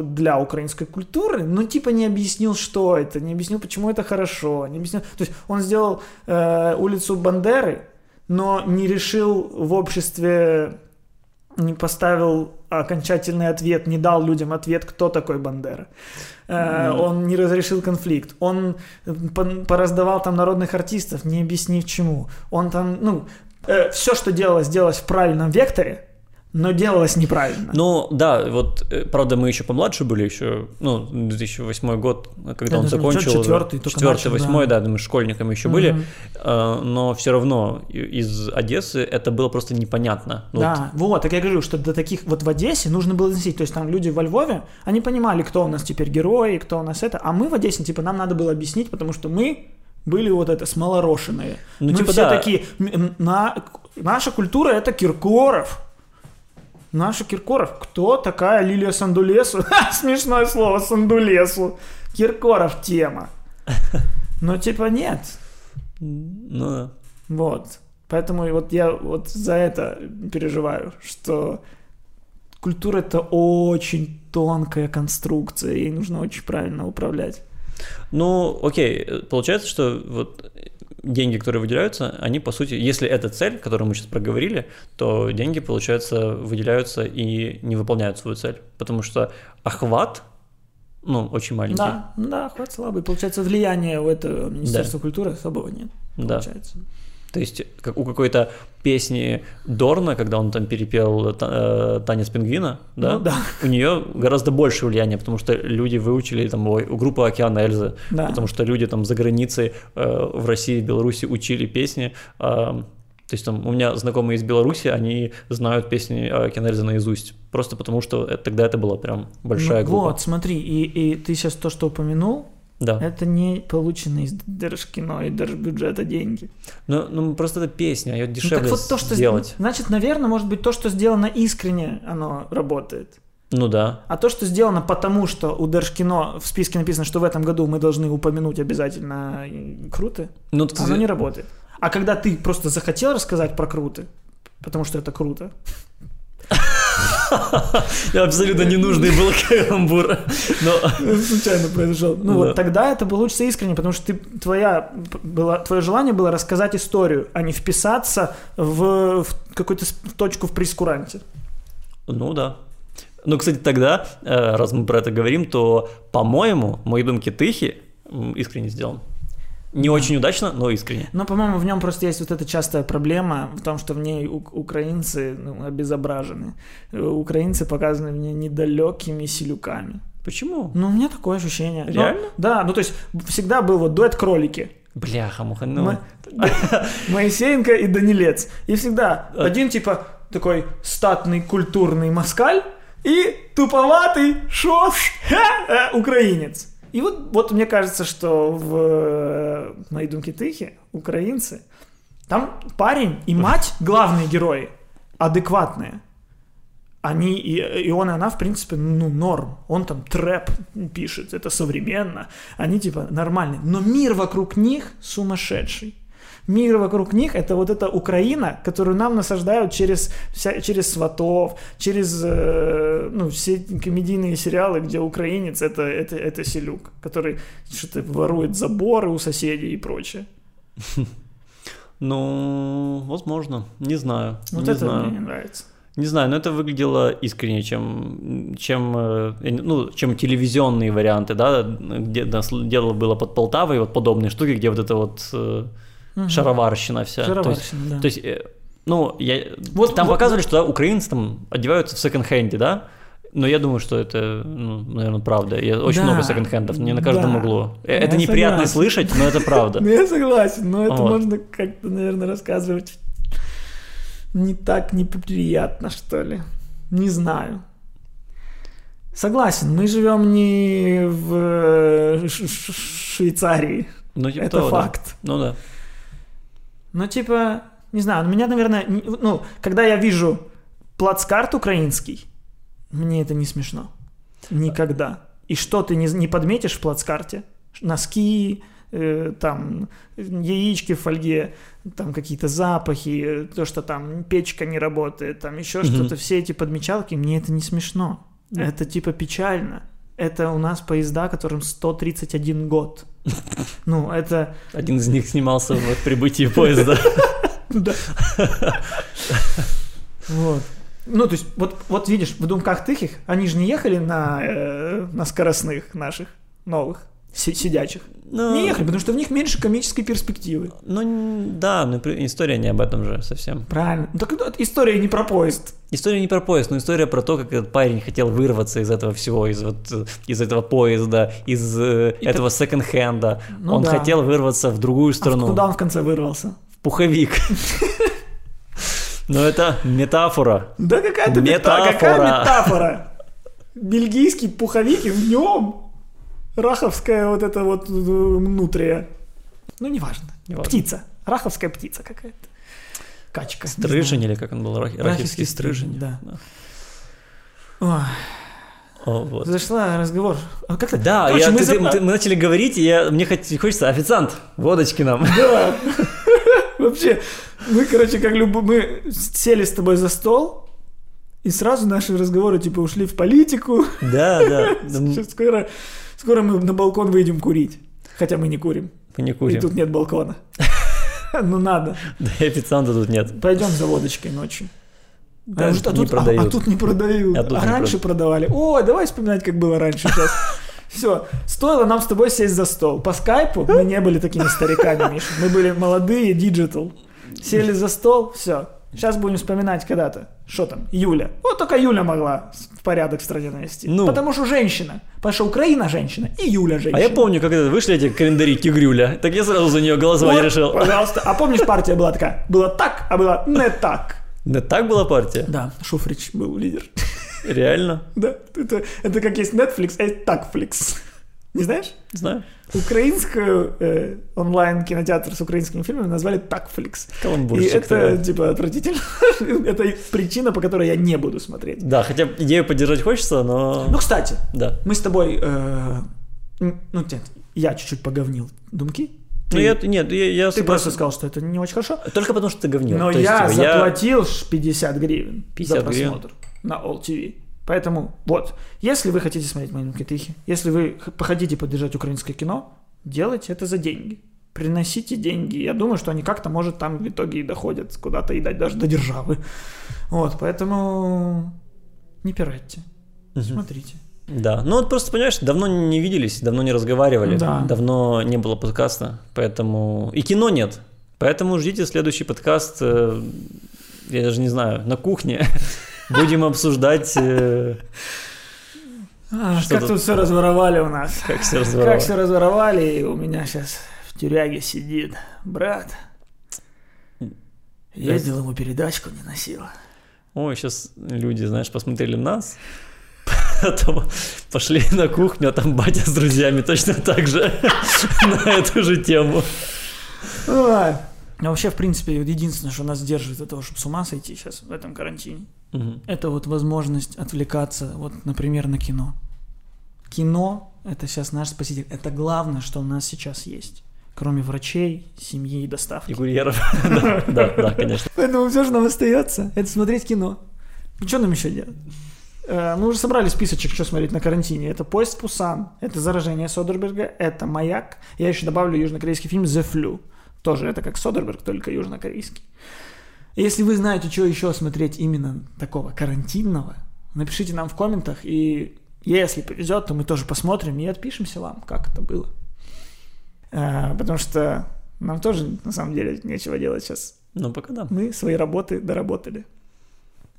для украинской культуры, но типа не объяснил, что это, не объяснил, почему это хорошо, не объяснил. То есть он сделал э, улицу Бандеры, но не решил в обществе не поставил окончательный ответ, не дал людям ответ, кто такой Бандера. Mm-hmm. Он не разрешил конфликт. Он пораздавал там народных артистов, не объяснив чему. Он там, ну, э, все, что делалось, делалось в правильном векторе, но делалось неправильно. Ну, да, вот, э, правда, мы еще помладше были, еще, ну, 2008 год, когда Я он закончил. Четвертый, четвертый, восьмой, да. да, мы школьниками еще mm-hmm. были, э, но все равно из Одессы это было просто непонятно. Ну, да, вот. вот, так я говорю, что до таких, вот в Одессе нужно было доносить, то есть там люди во Львове, они понимали, кто у нас теперь герои, кто у нас это, а мы в Одессе, типа, нам надо было объяснить, потому что мы были вот это смолорошенные. Ну, мы типа, все да. такие, на, наша культура это Киркоров, Наша Киркоров. Кто такая Лилия Сандулесу? смешное слово Сандулесу. Киркоров тема. Но типа нет. Ну да. Вот. Поэтому вот я вот за это переживаю, что культура это очень тонкая конструкция, ей нужно очень правильно управлять. Ну, окей, получается, что вот деньги, которые выделяются, они, по сути, если это цель, которую мы сейчас проговорили, то деньги, получается, выделяются и не выполняют свою цель. Потому что охват, ну, очень маленький. Да, да, охват слабый. Получается, влияния у этого Министерства да. культуры особого нет. Получается. Да. То есть как у какой-то песни Дорна, когда он там перепел э, танец пингвина, да, ну, да. у нее гораздо больше влияния, потому что люди выучили там у группы Океана Эльзы, да. потому что люди там за границей э, в России, в Беларуси учили песни. Э, то есть там у меня знакомые из Беларуси, они знают песни Океана Эльзы наизусть, просто потому что это, тогда это была прям большая ну, группа. Вот, смотри, и, и ты сейчас то, что упомянул, да. Это не полученные из Держкино и Держбюджета деньги. Ну, ну просто это песня, ее дешевле ну, так вот то, что сделать. Значит, наверное, может быть, то, что сделано искренне, оно работает. Ну да. А то, что сделано потому, что у Держкино в списке написано, что в этом году мы должны упомянуть обязательно круто, ну, оно ты... не работает. А когда ты просто захотел рассказать про круто, потому что это круто, Абсолютно ненужный был каламбур. Но... Случайно произошел. Ну вот тогда это получится искренне, потому что ты, твоя, было, твое желание было рассказать историю, а не вписаться в, в какую-то точку в прескуранте. Ну да. Ну, кстати, тогда, э, раз мы про это говорим, то, по-моему, «Мои думки тихи» искренне сделан. Не очень удачно, но искренне. Но, по-моему, в нем просто есть вот эта частая проблема в том, что в ней украинцы ну, обезображены. Украинцы показаны в ней недалекими селюками. Почему? Ну, у меня такое ощущение. Реально? Но, да, ну то есть всегда был вот дуэт кролики. Бляха, муха, ну. Моисеенко и Данилец. И всегда один типа такой статный культурный москаль и туповатый шов э, украинец. И вот, вот мне кажется, что в э, «Мои думки тихи» украинцы, там парень и мать, главные герои, адекватные. Они, и, и он, и она, в принципе, ну, норм. Он там трэп пишет, это современно. Они, типа, нормальные. Но мир вокруг них сумасшедший мир вокруг них это вот эта Украина, которую нам насаждают через, вся, через сватов, через э, ну, все комедийные сериалы, где украинец это, это, это селюк, который что-то ворует заборы у соседей и прочее. Ну, возможно, не знаю. Вот не это знаю. мне не нравится. Не знаю, но это выглядело искренне, чем, чем, э, ну, чем телевизионные варианты, да, где дело было под Полтавой, вот подобные штуки, где вот это вот э, угу. шароварщина вся. Шароварщина, то есть, да. То есть э, ну, я... Вот, там вот, показывали, что да, украинцы там одеваются в секонд-хенде, да? Но я думаю, что это, ну, наверное, правда. Я очень да, много секонд-хендов, не на каждом да. углу. Э, это я неприятно согласен. слышать, но это правда. Ну, я согласен, но это можно как-то, наверное, рассказывать не так неприятно, что ли. Не знаю. Согласен, мы живем не в э, Швейцарии. Ну, типа Это того, факт. Да. Ну да. Ну, типа, не знаю, у меня, наверное, ну, когда я вижу плацкарт украинский, мне это не смешно. Никогда. И что ты не, не подметишь в плацкарте? Носки, э, там, яички в фольге, там какие-то запахи, то, что там печка не работает, там еще mm-hmm. что-то, все эти подмечалки, мне это не смешно. Mm-hmm. Это типа печально. Это у нас поезда, которым 131 год. Ну, это... Один из них снимался в прибытии поезда. Да. Вот. Ну, то есть, вот, вот видишь, в Думках Тихих, они же не ехали на, э, на скоростных наших новых, сидячих. Но... Не ехали, потому что в них меньше комической перспективы. Ну, да, но история не об этом же совсем. Правильно. Ну, так история не про поезд. История не про поезд, но история про то, как этот парень хотел вырваться из этого всего, из вот из этого поезда, из э, И этого так... секонд-хенда. Ну, он да. хотел вырваться в другую страну. А куда он в конце вырвался? В пуховик. Ну это метафора. Да какая-то метафора. Какая метафора? Бельгийский пуховик и в нем раховская вот эта вот э, внутрия. Ну, неважно. неважно. Птица. Раховская птица какая-то. Качка. Стрыжень или как он был? Рах... Раховский стрыжень. Да. да. Ой. О, вот. Зашла разговор. А как Да, Короче, я, мы, ты, за... ты, мы начали говорить, и я, мне хочется официант, водочки нам. Да. Вообще, мы, короче, как люб... мы сели с тобой за стол, и сразу наши разговоры, типа, ушли в политику. Да, да. Сейчас скоро, скоро мы на балкон выйдем курить. Хотя мы не курим. Мы не курим. И тут нет балкона. Ну надо. Да и официанта тут нет. Пойдем за водочкой ночью. Да, а, а, тут. А, а тут не продают. А, тут а не раньше прод... продавали. О, давай вспоминать, как было раньше сейчас. Все, стоило нам с тобой сесть за стол. По скайпу мы не были такими стариками, Миша. Мы были молодые, digital. Сели за стол, все. Сейчас будем вспоминать когда-то. Что там? Юля. Вот только Юля могла в порядок в стране навести. Ну. Потому что женщина. Потому что Украина женщина и Юля женщина. А я помню, когда вышли эти календари Тигрюля. Так я сразу за нее голосовать вот, решил. Пожалуйста. А помнишь, партия была такая? Было так, а было не так. Не так была партия? Да, Шуфрич был лидер. Реально? Да. Это, это как есть Netflix, а есть Такфликс. Не знаешь? Знаю. Украинскую э, онлайн-кинотеатр с украинскими фильмами назвали Такфликс. И это, да. типа, отвратительно. это причина, по которой я не буду смотреть. Да, хотя идею поддержать хочется, но... Ну, кстати, да. мы с тобой... Э, ну, нет, я чуть-чуть поговнил думки. Ты, ну, я, нет, я, я Ты просто сказал, что это не очень хорошо. Только потому, что ты говнил. Но я есть, типа, заплатил я... 50 гривен 50 за просмотр гривен? на All TV. Поэтому вот, если вы хотите смотреть мои китыхи, если вы хотите поддержать украинское кино, делайте это за деньги. Приносите деньги. Я думаю, что они как-то, может, там в итоге и доходят куда-то и дать даже до державы. Вот, поэтому не пиратьте. Угу. Смотрите. Да, ну вот просто, понимаешь, давно не виделись, давно не разговаривали, да. давно не было подкаста, поэтому... И кино нет, поэтому ждите следующий подкаст, э, я даже не знаю, на кухне. Будем обсуждать... Э, а, как тут все разворовали у нас. Как все разворовали. Как все разворовали, и у меня сейчас в тюряге сидит брат. Ездил ему передачку, не носила. Ой, сейчас люди, знаешь, посмотрели нас, потом пошли на кухню, а там батя с друзьями точно так же на эту же тему. А вообще, в принципе, единственное, что нас держит от того, чтобы с ума сойти сейчас в этом карантине, Угу. Это вот возможность отвлекаться, вот, например, на кино. Кино – это сейчас наш спаситель. Это главное, что у нас сейчас есть. Кроме врачей, семьи и доставки. И курьеров. Да, да, конечно. Поэтому все, что нам остается, это смотреть кино. Что нам еще делать? Э, мы уже собрали списочек, что смотреть на карантине. Это «Поезд Пусан», это «Заражение Содерберга», это «Маяк». Я еще добавлю южнокорейский фильм «The Flu». Тоже это как Содерберг, только южнокорейский. Если вы знаете, что еще смотреть именно такого карантинного, напишите нам в комментах, и если повезет, то мы тоже посмотрим и отпишемся вам, как это было. А, потому что нам тоже, на самом деле, нечего делать сейчас. Ну, пока да. Мы свои работы доработали.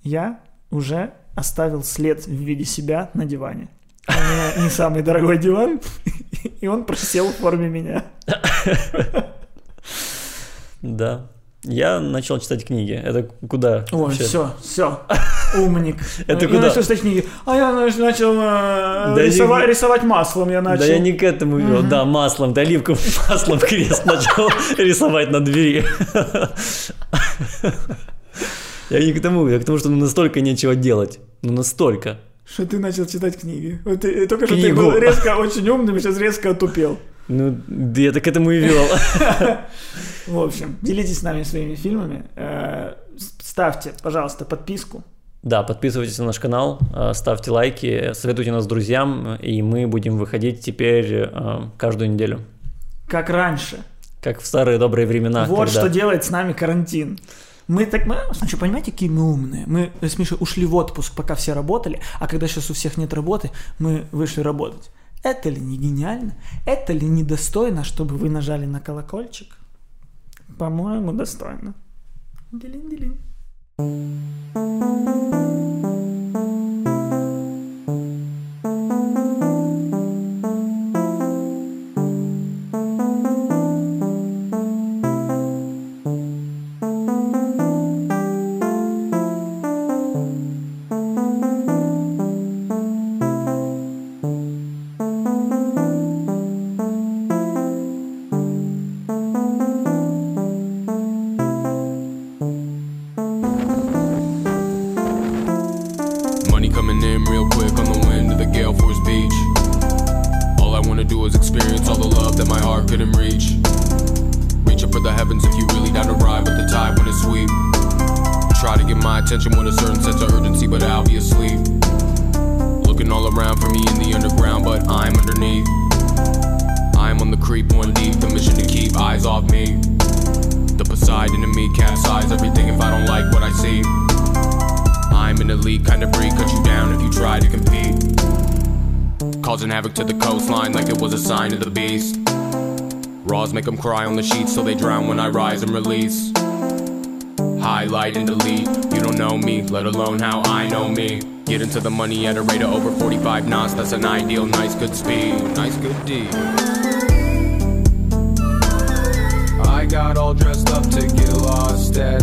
Я уже оставил след в виде себя на диване. У меня не самый дорогой диван, и он просел в форме меня. Да. Я начал читать книги. Это куда? Ой, вообще? все, все. Умник. Это я куда? начал читать книги. А я начал э, Да рисовать, маслом. Я начал. Да я не к этому вел. Да, маслом, да, оливковым маслом крест начал рисовать на двери. Я не к тому, я к тому, что ну настолько нечего делать. Ну настолько. Что ты начал читать книги. Вот ты- только что ты Книгу. был резко очень умным, сейчас резко отупел. Ну, да я так к этому и вел. В общем, делитесь с нами своими фильмами. Э, Ставьте, пожалуйста, подписку. Да, подписывайтесь на наш канал, э, ставьте лайки, советуйте нас друзьям, и мы будем выходить теперь э, каждую неделю. Как раньше. Как в старые добрые времена. вот когда- что делает с нами карантин. Мы так, мы, значит, понимаете, какие мы умные. Мы с Мишей ушли в отпуск, пока все работали, а когда сейчас у всех нет работы, мы вышли работать. Это ли не гениально? Это ли недостойно, чтобы вы нажали на колокольчик? По-моему, достойно. Дилин-дилин. The money at a rate of over 45 knots, that's an ideal, nice good speed, nice good D. I got all dressed up to get lost at